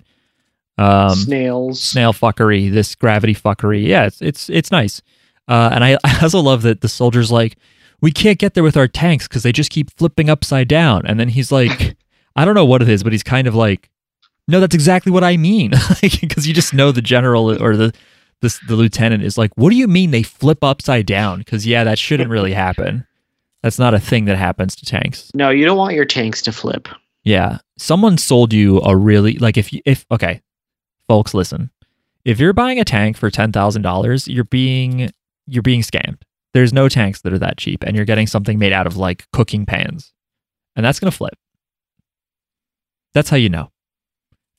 Um, Snails. snail fuckery, this gravity fuckery. Yeah, it's it's it's nice. Uh, and I, I also love that the soldier's like, we can't get there with our tanks because they just keep flipping upside down. And then he's like, I don't know what it is, but he's kind of like, no, that's exactly what I mean, because you just know the general or the this the lieutenant is like, "What do you mean they flip upside down?" Because yeah, that shouldn't really happen. That's not a thing that happens to tanks. No, you don't want your tanks to flip. Yeah, someone sold you a really like if you if okay, folks, listen. If you're buying a tank for ten thousand dollars, you're being you're being scammed. There's no tanks that are that cheap, and you're getting something made out of like cooking pans, and that's gonna flip. That's how you know.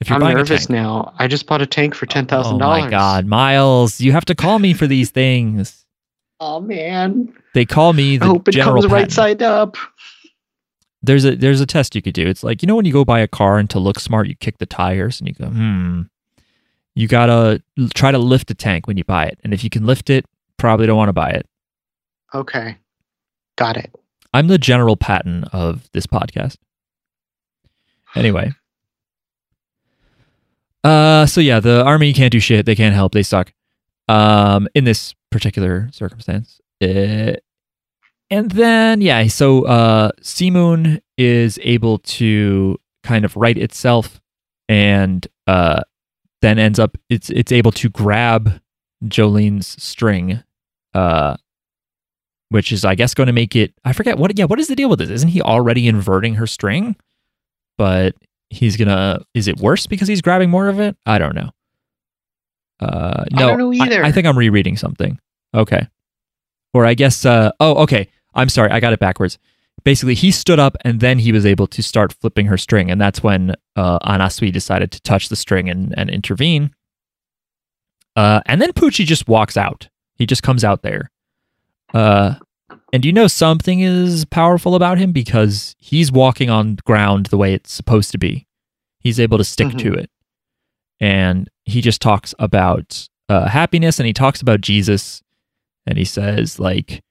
If you're I'm nervous now. I just bought a tank for ten thousand Oh dollars. Oh my god, Miles, you have to call me for these things. Oh man! They call me the I hope it general comes right side up. There's a there's a test you could do. It's like you know when you go buy a car and to look smart, you kick the tires and you go, hmm. You gotta try to lift a tank when you buy it, and if you can lift it, probably don't want to buy it. Okay, got it. I'm the general Patton of this podcast. Anyway. Uh so yeah, the army can't do shit. They can't help. They suck. Um in this particular circumstance. Uh, and then yeah, so uh C-Moon is able to kind of right itself and uh then ends up it's it's able to grab Jolyne's string uh which is I guess going to make it I forget what yeah what is the deal with this isn't he already inverting her string but he's gonna is it worse because he's grabbing more of it? I don't know. Uh I no don't know either. I, think I'm rereading something. Okay. Or I guess uh oh okay. I'm sorry I got it backwards. Basically he stood up and then he was able to start flipping her string and that's when uh Anasui decided to touch the string and, and intervene. Uh and then Pucci just walks out. He just comes out there. Uh, and you know something is powerful about him because he's walking on ground the way it's supposed to be. He's able to stick to it. And he just talks about uh, happiness and he talks about Jesus. And he says, like,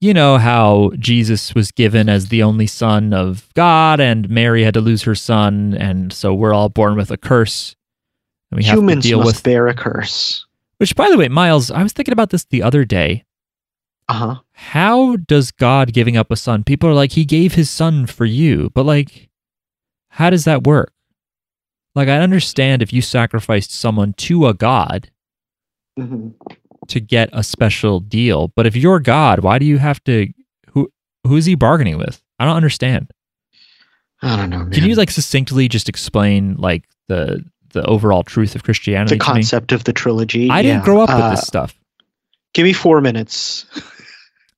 you know how Jesus was given as the only son of God and Mary had to lose her son. And so we're all born with a curse. And we have to deal must with, bear a curse. which, by the way, Miles, I was thinking about this the other day. Uh huh. How does God giving up a son? People are like, he gave his son for you, but like, how does that work? Like, I understand if you sacrificed someone to a God hmm to get a special deal, but if you're God, why do you have to? Who who's he bargaining with? I don't understand. I don't know, man. Can you like succinctly just explain like the the overall truth of Christianity? the to me? concept of the trilogy? I didn't grow up with Uh, this stuff. Give me four minutes.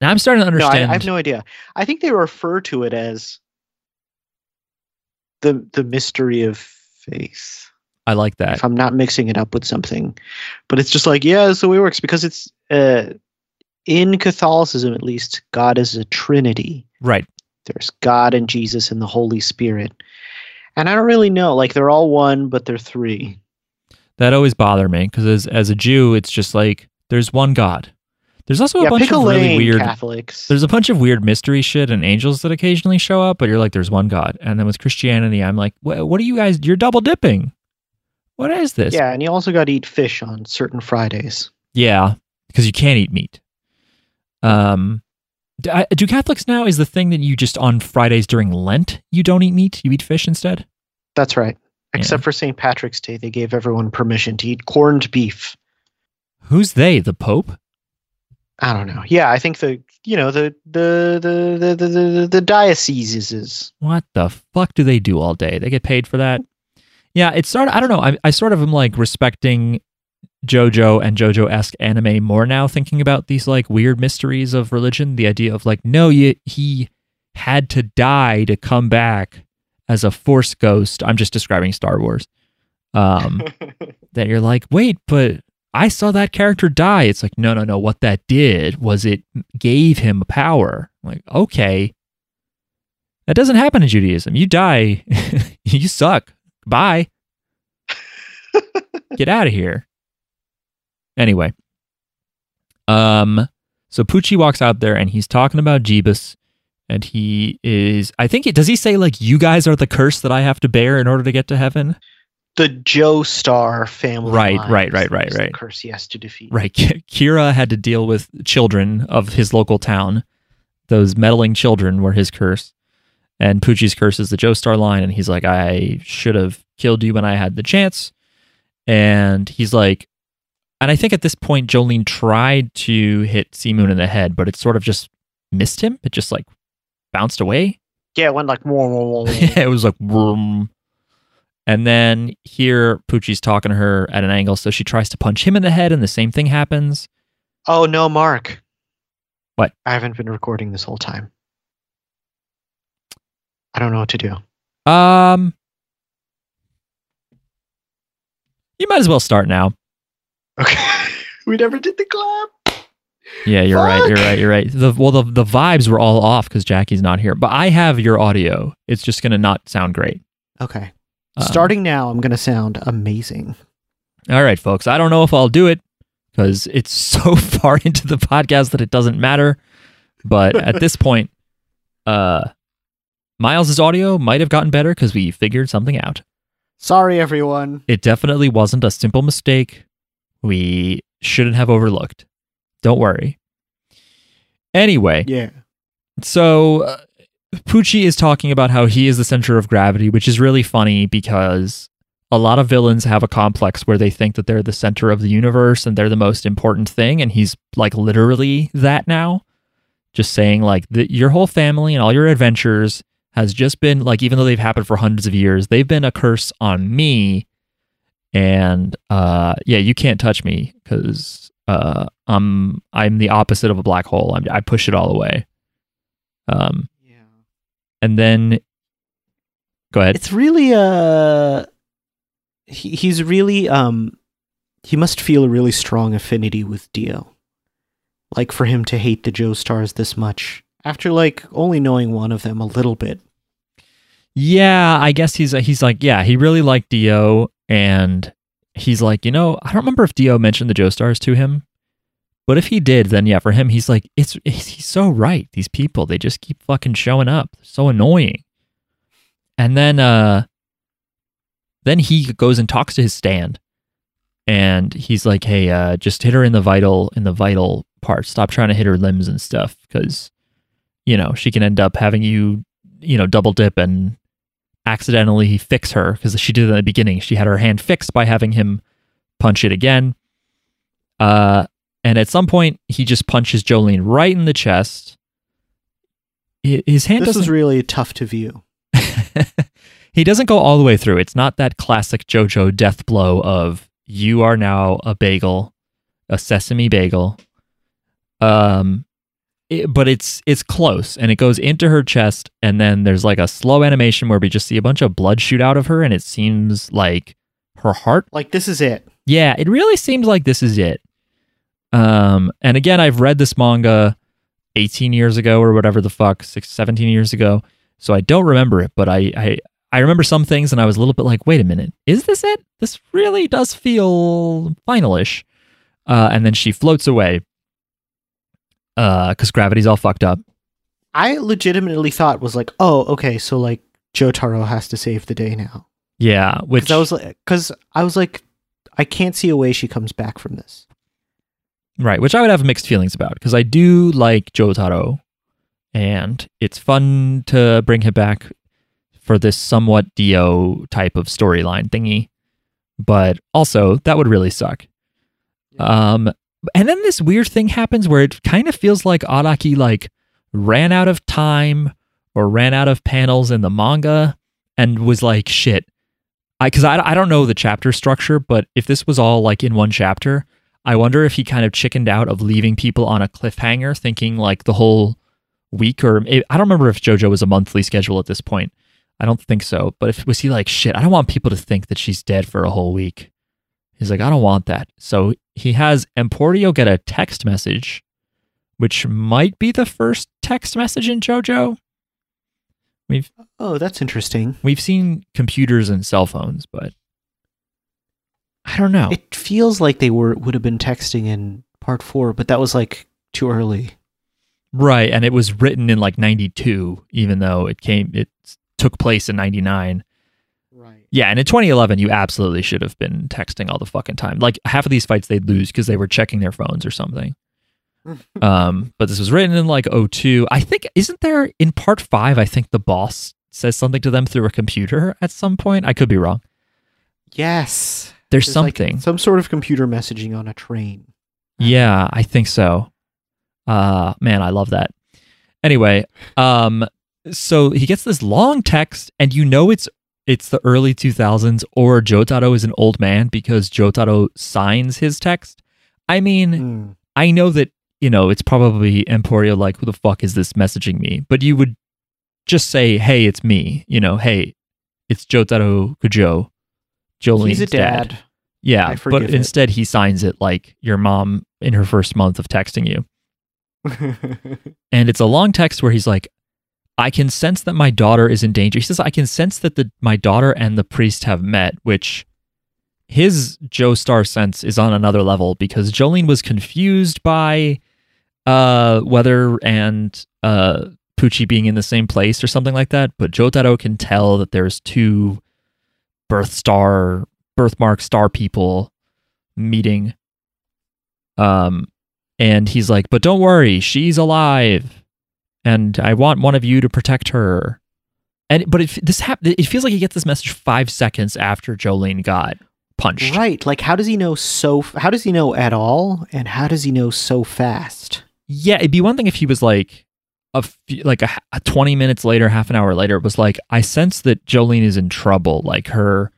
Now I'm starting to understand. No, I. I have no idea. I think they refer to it as the the mystery of faith. I like that. If I'm not mixing it up with something, but it's just like yeah, that's the way it works because it's uh, in Catholicism at least. God is a Trinity. Right. There's God and Jesus and the Holy Spirit, and I don't really know. Like they're all one, but they're three. That always bothered me because as, as a Jew, it's just like there's one God. There's also a yeah, bunch of really weird. Catholics. There's a bunch of weird mystery shit and angels that occasionally show up, but you're like, there's one God. And then with Christianity, I'm like, what, what are you guys? You're double dipping. What is this? yeah, and you also got to eat fish on certain Fridays. Yeah, because you can't eat meat. Um, do, I, do Catholics now is the thing that you just on Fridays during Lent you don't eat meat, you eat fish instead. That's right. Yeah. Except for St. Patrick's Day, they gave everyone permission to eat corned beef. Who's they? The Pope? I don't know. Yeah, I think the you know the the the the the, the, the diocese is What the fuck do they do all day? They get paid for that? Yeah, it's sort of, I don't know. I, I sort of am like respecting JoJo and JoJo esque anime more now, thinking about these like weird mysteries of religion. The idea of like, no, you, he had to die to come back as a force ghost. I'm just describing Star Wars. Um, that you're like, wait, but I saw that character die. It's like, no, no, no. What that did was it gave him power. I'm like, okay. That doesn't happen in Judaism. You die, you suck. Bye. Get out of here. Anyway. Um so Pucci walks out there and he's talking about Jeebus and he is I think it does he say like you guys are the curse that I have to bear in order to get to heaven? The Joestar family. Right, right, right, right, right. Curse he has to defeat. Right. Kira had to deal with children of his local town. Those meddling children were his curse. And Pucci's curse is the Joestar line. And he's like, I should have killed you when I had the chance. And he's like, And I think at this point, Jolyne tried to hit Moon in the head, but it sort of just missed him. It just like bounced away. Yeah, it went like more. it was like vroom. And then here Pucci's talking to her at an angle, so she tries to punch him in the head, and the same thing happens. Oh no, Mark. What? I haven't been recording this whole time. I don't know what to do. Um You might as well start now. Okay. we never did the clap. Yeah, you're right. You're right. You're right. The well, the the vibes were all off because Jackie's not here. But I have your audio. It's just gonna not sound great. Okay. Um, Starting now, I'm going to sound amazing. All right, folks. I don't know if I'll do it because it's so far into the podcast that it doesn't matter. But at this point, uh, Miles's audio might have gotten better because we figured something out. Sorry, everyone. It definitely wasn't a simple mistake we shouldn't have overlooked. Don't worry. Anyway, Yeah. so uh, Pucci is talking about how he is the center of gravity, which is really funny because a lot of villains have a complex where they think that they're the center of the universe and they're the most important thing, and he's like literally that now. Just saying, like, the, your whole family and all your adventures has just been like, even though they've happened for hundreds of years, they've been a curse on me. And uh, yeah, you can't touch me because uh, I'm I'm the opposite of a black hole. I'm, I push it all away. Um. And then go ahead. It's really uh he, he's really um he must feel a really strong affinity with Dio. Like for him to hate the Joestars this much after like only knowing one of them a little bit. Yeah, I guess he's he's like, yeah, he really liked Dio, and he's like, you know, I don't remember if Dio mentioned the Joestars to him, but if he did, then yeah, for him, he's like, it's, it's he's so right. These people, they just keep fucking showing up, They're so annoying. And then, uh, then he goes and talks to his stand, and he's like, hey, uh, just hit her in the vital in the vital part. Stop trying to hit her limbs and stuff, because you know she can end up having you, you know, double dip and accidentally fix her because she did it in the beginning. She had her hand fixed by having him punch it again. Uh, and at some point, he just punches Jolyne right in the chest. His hand This is really tough to view. he doesn't go all the way through. It's not that classic JoJo death blow of you are now a bagel, a sesame bagel. Um, it- but it's it's close, and it goes into her chest, and then there's like a slow animation where we just see a bunch of blood shoot out of her, and it seems like her heart. Like this is it. Yeah, it really seems like this is it. Um, and again, I've read this manga 18 years ago or whatever the fuck, six, 17 years ago. So I don't remember it, but I, I, I remember some things and I was a little bit like, wait a minute, is this it? This really does feel finalish. Uh, and then she floats away. Uh, cause gravity's all fucked up. I legitimately thought was like, oh, okay, so like Jotaro has to save the day now. Yeah. Which Because I was like, because I was like, I can't see a way she comes back from this. Right, which I would have mixed feelings about because I do like Jotaro, and it's fun to bring him back for this somewhat Dio type of storyline thingy. But also, that would really suck. Um, and then this weird thing happens where it kind of feels like Araki like ran out of time or ran out of panels in the manga and was like, shit. I because I, I don't know the chapter structure, but if this was all like in one chapter, I wonder if he kind of chickened out of leaving people on a cliffhanger, thinking like the whole week or I don't remember if JoJo was a monthly schedule at this point. I don't think so. But if was he like shit, I don't want people to think that she's dead for a whole week. He's like, I don't want that. So he has Emporio get a text message, which might be the first text message in JoJo. We've Oh, that's interesting. we've seen computers and cell phones, but I don't know. It feels like they were would have been texting in part four, but that was like too early. Right, and it was written in like 92 even though it came it took place in 99. Right. Yeah, and in 2011 you absolutely should have been texting all the fucking time. Like half of these fights they'd lose cuz they were checking their phones or something. um, but this was written in like 02. I think isn't there in part 5 I think the boss says something to them through a computer at some point. I could be wrong. yes. There's, There's, like, something. some sort of computer messaging on a train. Yeah, I think so. Uh man, I love that. Anyway, um so he gets this long text and you know it's it's the early 2000s or Jotaro is an old man because Jotaro signs his text. I mean, Mm. I know that, you know, it's probably Emporio like who the fuck is this messaging me? But you would just say, "Hey, it's me." You know, "Hey, it's Jotaro Kujo." Jolyne's He's a dad. Yeah, but it. instead he signs it like your mom in her first month of texting you. And it's a long text where he's like, I can sense that my daughter is in danger. He says, I can sense that the my daughter and the priest have met, which his Joestar sense is on another level because Jolyne was confused by uh Weather and uh Pucci being in the same place or something like that. But Joe Jotaro can tell that there's two birth star birthmark star people meeting. Um and he's like, but don't worry, she's alive and I want one of you to protect her. And but it this hap- it feels like he gets this message five seconds after Jolyne got punched. right. Like, how does he know so? f- How does he know at all? And how does he know so fast? Yeah, it'd be one thing if he was like a few, like a, a twenty minutes later, half an hour later, it was like I sense that Jolyne is in trouble. Like her,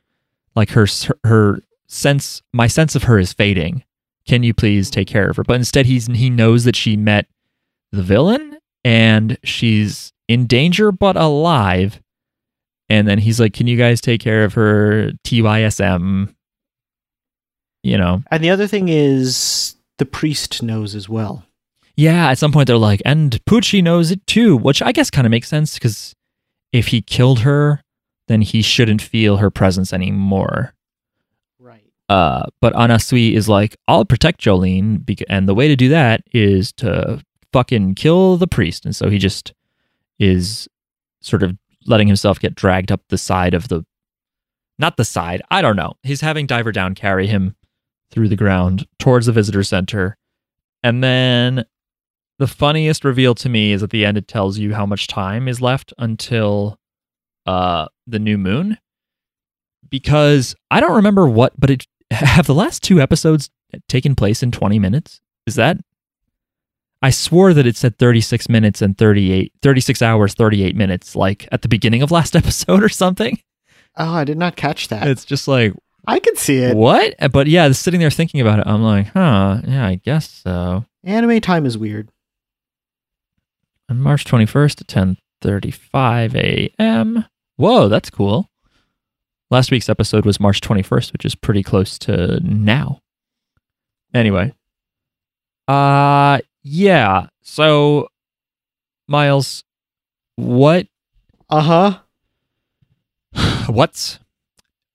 like her her sense, my sense of her is fading. Can you please take care of her? But instead, he's he knows that she met the villain and she's in danger but alive. And then he's like, "Can you guys take care of her?" TYSM. You know, And the other thing is, the priest knows as well. Yeah, at some point they're like, and Pucci knows it too, which I guess kind of makes sense because if he killed her, then he shouldn't feel her presence anymore. Right. Uh, but Anasui is like, I'll protect Jolyne, and the way to do that is to fucking kill the priest. And so he just is sort of letting himself get dragged up the side of the, not the side, I don't know. He's having Diver Down carry him through the ground towards the visitor center. And then the funniest reveal to me is at the end it tells you how much time is left until uh the new moon because i don't remember what but it have the last two episodes taken place in 20 minutes is that i swore that it said 36 minutes and 38 36 hours 38 minutes like at the beginning of last episode or something Oh, I did not catch that. it's just like I could see it. what but yeah sitting there thinking about it i'm like huh yeah i guess so Anime time is weird. on March 21st at 10:35 a.m. Whoa, that's cool. Last week's episode was March 21st, which is pretty close to now. Anyway, uh yeah. So Miles, what Uh huh. what's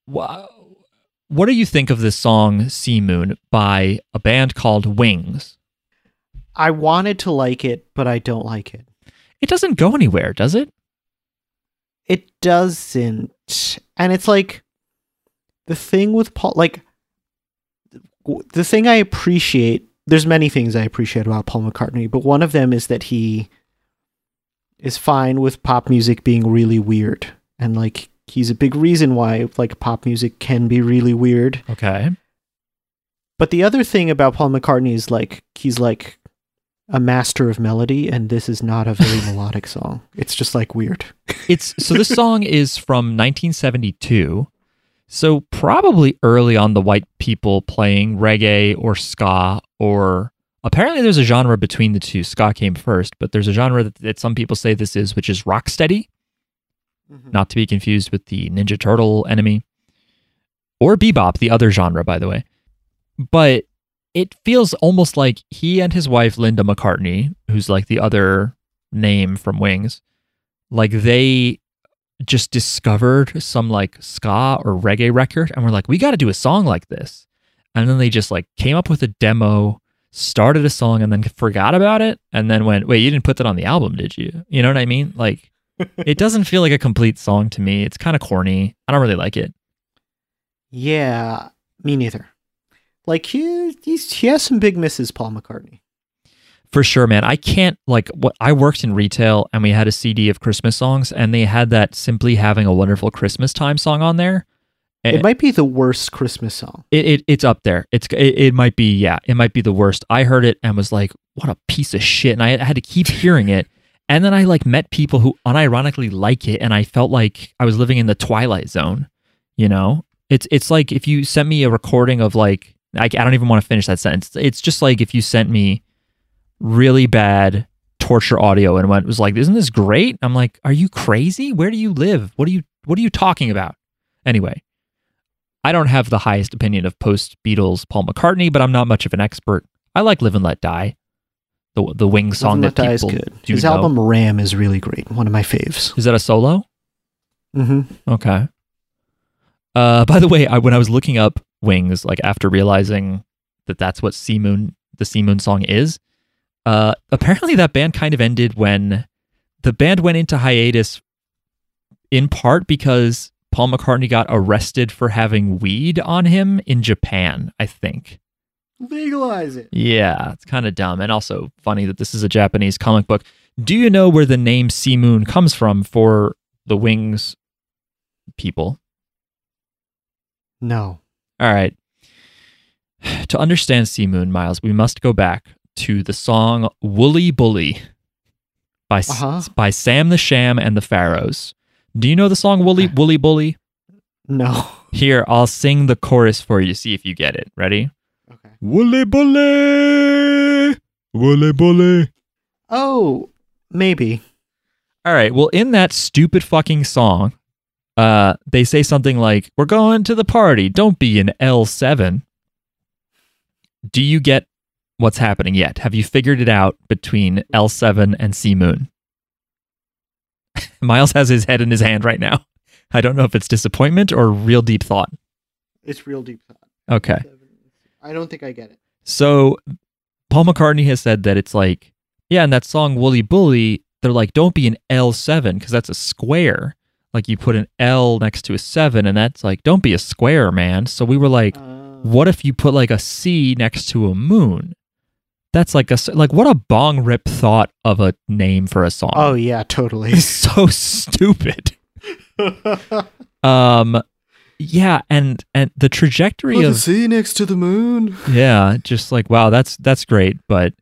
wha- what do you think of this song C Moon by a band called Wings? I wanted to like it, but I don't like it. It doesn't go anywhere, does it? It doesn't. And it's like the thing with Paul, like the thing I appreciate, there's many things I appreciate about Paul McCartney, but one of them is that he is fine with pop music being really weird. And like he's a big reason why like pop music can be really weird. Okay. But the other thing about Paul McCartney is like he's like a master of melody and this is not a very melodic song. It's just like weird. It's so this song is from 1972. So probably early on the white people playing reggae or ska or apparently there's a genre between the two. Ska came first, but there's a genre that, that some people say this is which is rocksteady, mm-hmm. not to be confused with the Ninja Turtle enemy or bebop, the other genre by the way. But it feels almost like he and his wife Linda McCartney, who's like the other name from Wings, like they just discovered some like ska or reggae record and were like, we got to do a song like this. And then they just like came up with a demo, started a song, and then forgot about it. And then went, wait, you didn't put that on the album, did you? You know what I mean? Like, it doesn't feel like a complete song to me. It's kind of corny. I don't really like it. Yeah, me neither. Like he he's, he has some big misses, Paul McCartney. For sure, man. I can't like what I worked in retail and we had a CD of Christmas songs and they had that simply having a wonderful Christmas time song on there. And- It might be the worst Christmas song. it, it it's up there. It's it, it might be yeah, it might be the worst. I heard it and was like, what a piece of shit, and I, I had to keep hearing it. And then I like met people who unironically like it, and I felt like I was living in the twilight zone. You know, it's it's like if you sent me a recording of like I, I don't even want to finish that sentence. It's just like if you sent me really bad torture audio and went was like, isn't this great? I'm like, are you crazy? Where do you live? What are you what are you talking about? Anyway, I don't have the highest opinion of post Beatles Paul McCartney, but I'm not much of an expert. I like Live and Let Die, the the Wing song that Die is people good. His know. album Ram is really great. One of my faves. Is that a solo? hmm Okay. Uh, by the way, I, when I was looking up Wings, like after realizing that that's what C Moon, the C Moon song is, uh, apparently that band kind of ended when the band went into hiatus in part because Paul McCartney got arrested for having weed on him in Japan, I think. Legalize it. Yeah, it's kind of dumb and also funny that this is a Japanese comic book. Do you know where the name C Moon comes from for the Wings people? No. All right. To understand C Moon, Miles, we must go back to the song Wooly Bully by, Uh-huh. by Sam the Sham and the Pharaohs. Do you know the song Wooly Wooly Bully? No. Here, I'll sing the chorus for you to see if you get it. Ready? Okay. Wooly Bully! Wooly Bully! Oh, maybe. All right. Well, in that stupid fucking song, uh, they say something like, "We're going to the party. Don't be an L7." Do you get what's happening yet? Have you figured it out between L7 and C Moon? Miles has his head in his hand right now. I don't know if it's disappointment or real deep thought. It's real deep thought. Okay. I don't think I get it. So Paul McCartney has said that it's like, yeah, in that song Wooly Bully, they're like, don't be an L7 because that's a square. Like you put an L next to a seven, and that's like, don't be a square, man. So we were like, Uh, what if you put like a C next to a moon? That's like a like what a bong rip thought of a name for a song. oh yeah, totally. it's so stupid. Um, yeah, and and the trajectory of the sea next to the moon. yeah, just like wow, that's that's great, but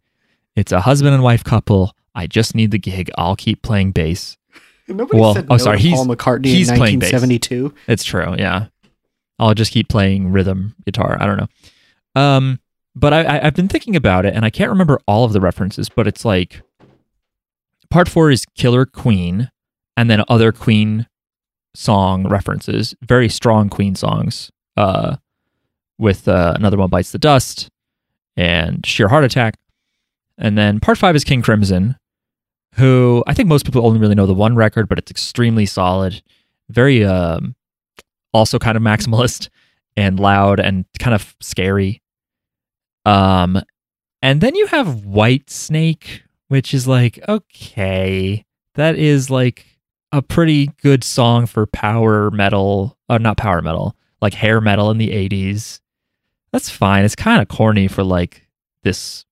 it's a husband and wife couple. I just need the gig. I'll keep playing bass. Nobody Well, said oh, no sorry, to he's- Paul McCartney he's in playing 1972. It's true, yeah. I'll just keep playing rhythm guitar. I don't know. Um, but I, I I've been thinking about it, and I can't remember all of the references, but it's like part four is Killer Queen, and then other Queen song references, very strong Queen songs. Uh, with uh, another one bites the dust and sheer heart attack, and then part five is King Crimson, who I think most people only really know the one record, but it's extremely solid, very um, also kind of maximalist and loud and kind of scary. Um, and then you have White Snake, which is like okay, that is like a pretty good song for power metal, or not power metal, like hair metal in the '80s. That's fine. It's kind of corny for like this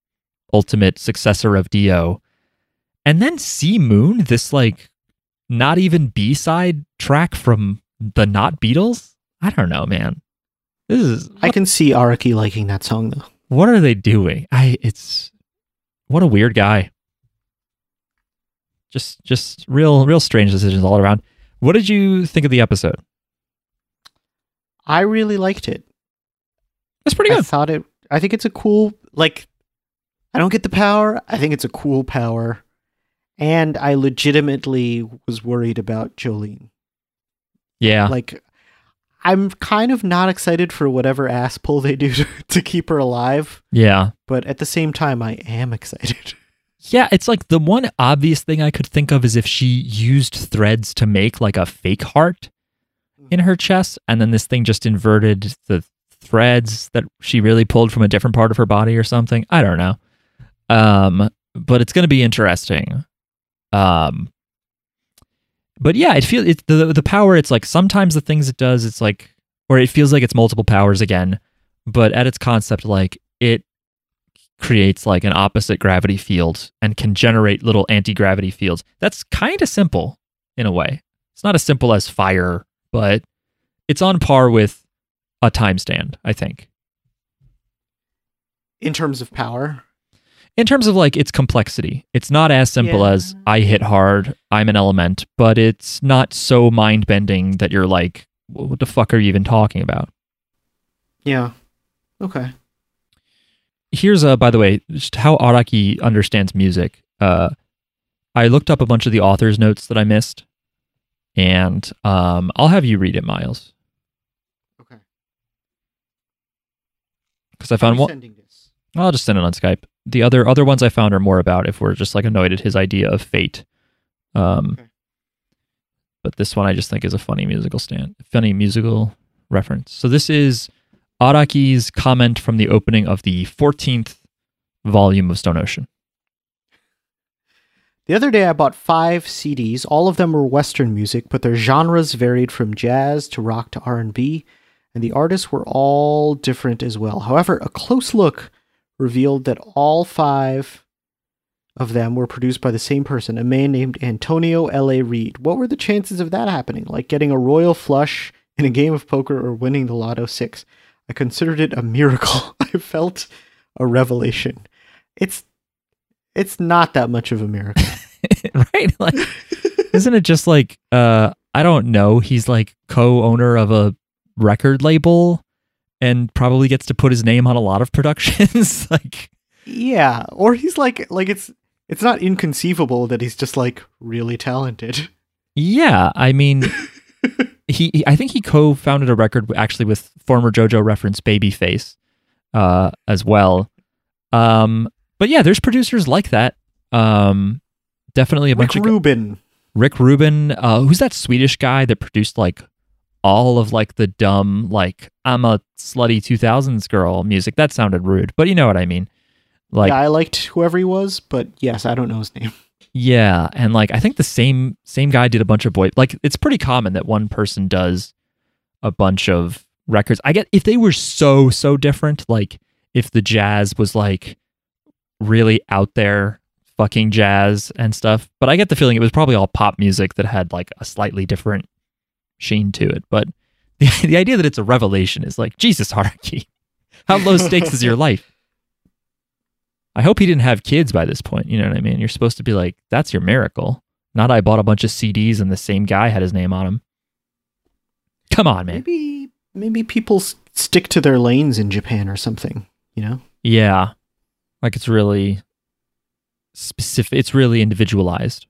ultimate successor of Dio. And then C Moon, this like not even B side track from the not Beatles. I don't know, man. This is I can see Araki liking that song though. what are they doing? I it's what a weird guy. Just just real real strange decisions all around. What did you think of the episode? I really liked it. That's pretty good. I thought it. I think it's a cool. Like, I don't get the power. I think it's a cool power, and I legitimately was worried about Jolyne. Yeah. Like, I'm kind of not excited for whatever ass pull they do to, to keep her alive, yeah. but at the same time, I am excited. Yeah, it's like the one obvious thing I could think of is if she used threads to make like a fake heart in her chest, and then this thing just inverted the threads that she really pulled from a different part of her body or something. I don't know. Um, but it's going to be interesting. Um, but yeah, it feels it the the power. It's like sometimes the things it does, it's like, or it feels like it's multiple powers again. But at its concept, like it creates like an opposite gravity field and can generate little anti gravity fields. That's kind of simple in a way. It's not as simple as fire, but it's on par with a time stand, I think. In terms of power. In terms of like its complexity, it's not as simple Yeah. as I hit hard, I'm an element, but it's not so mind bending that you're like, what the fuck are you even talking about? Yeah. Okay. Here's uh by the way, just how Araki understands music. Uh I looked up a bunch of the author's notes that I missed, and um I'll have you read it, Miles. Okay. Because I found one. I'll just send it on Skype. The other other ones I found are more about if we're just like annoyed at his idea of fate. Um, Okay. but this one I just think is a funny musical stand, funny musical reference. So this is Araki's comment from the opening of the 14th volume of Stone Ocean. The other day, I bought five CDs. All of them were Western music, but their genres varied from jazz to rock to R&B, and the artists were all different as well. However, a close look revealed that all five of them were produced by the same person, a man named Antonio L.A. Reid. What were the chances of that happening? Like getting a royal flush in a game of poker or winning the Lotto 6? I considered it a miracle. I felt a revelation. It's it's not that much of a miracle. right? Like isn't it just like uh I don't know, he's like co-owner of a record label and probably gets to put his name on a lot of productions like Yeah, or he's like like it's it's not inconceivable that he's just like really talented. Yeah, I mean, he, he- I think he co-founded a record actually with former JoJo reference Babyface, uh, as well. Um, but yeah, there's producers like that. Um, definitely a Rick bunch of Rick Rubin. Rick Rubin. Uh, who's that Swedish guy that produced like all of like the dumb like I'm a slutty 2000s girl music? That sounded rude, but you know what I mean. Like yeah, I liked whoever he was, but yes, I don't know his name. Yeah, and like I think the same same guy did a bunch of boy like it's pretty common that one person does a bunch of records. I get if they were so so different, like if the jazz was like really out there fucking jazz and stuff, but I get the feeling it was probably all pop music that had like a slightly different sheen to it. But the, the idea that it's a revelation is like Jesus Araki. How low stakes is your life? I hope he didn't have kids by this point. You know what I mean? You're supposed to be like, that's your miracle. Not I bought a bunch of CDs and the same guy had his name on them. Come on, man. Maybe maybe people s- stick to their lanes in Japan or something, you know? Yeah. Like it's really specific. It's really individualized.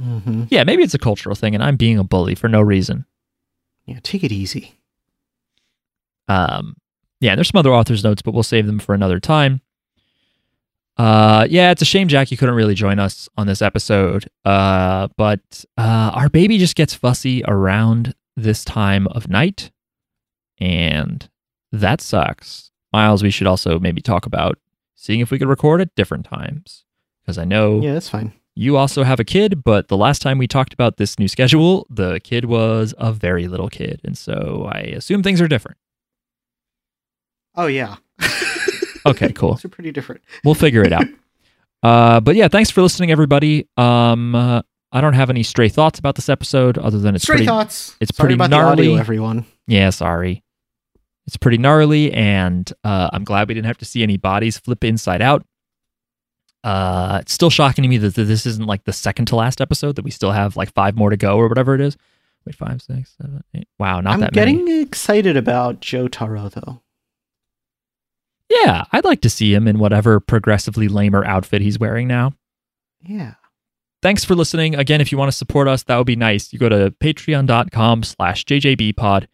Mm-hmm. Yeah, maybe it's a cultural thing and I'm being a bully for no reason. Yeah, take it easy. Um, yeah, there's some other author's notes, but we'll save them for another time. Uh, yeah, it's a shame Jackie couldn't really join us on this episode. Uh, but uh, our baby just gets fussy around this time of night, and that sucks. Miles, we should also maybe talk about seeing if we could record at different times because I know Yeah, that's fine. You also have a kid, but the last time we talked about this new schedule, the kid was a very little kid, and so I assume things are different. Oh yeah. Okay, cool. Are pretty different. We'll figure it out. Uh, but yeah, thanks for listening, everybody. Um, uh, I don't have any stray thoughts about this episode other than it's Stray pretty. thoughts. it's Sorry pretty about the audio, gnarly. everyone. Yeah, sorry. It's pretty gnarly, and uh, I'm glad we didn't have to see any bodies flip inside out. Uh, it's still shocking to me that this isn't like the second to last episode. That we still have like five more to go or whatever it is. Wait, five, six, seven, eight. Wow, not I'm that many. I'm getting excited about Jotaro though. Yeah, I'd like to see him in whatever progressively lamer outfit he's wearing now. Yeah. thanks for listening again if you want to support us that would be nice you go to patreon.com slash jjbpod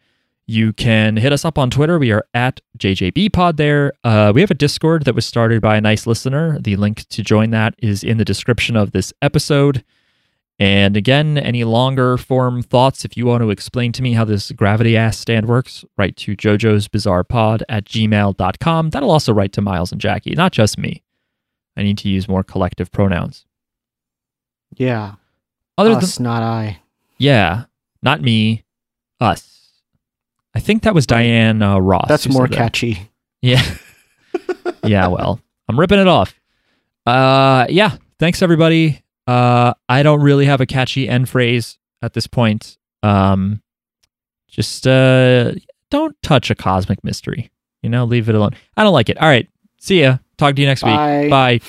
you can hit us up on twitter. We are at jjbpod there. Uh, we have a discord that was started by a nice listener. The link to join that is in the description of this episode. And again any longer form thoughts if you want to explain to me how this gravity ass stand works write to jojo's bizarre pod at gmail.com that'll also write to miles and jackie not just me. I need to use more collective pronouns. Yeah. other than Us, not I. Yeah, not me, us. I think that was Diane uh, Ross. That's more said that. catchy. Yeah. yeah, well, I'm ripping it off. Uh yeah, thanks everybody. Uh I don't really have a catchy end phrase at this point. Um just uh, don't touch a cosmic mystery. You know, leave it alone. I don't like it. All right. See ya. Talk to you next Bye. week. Bye.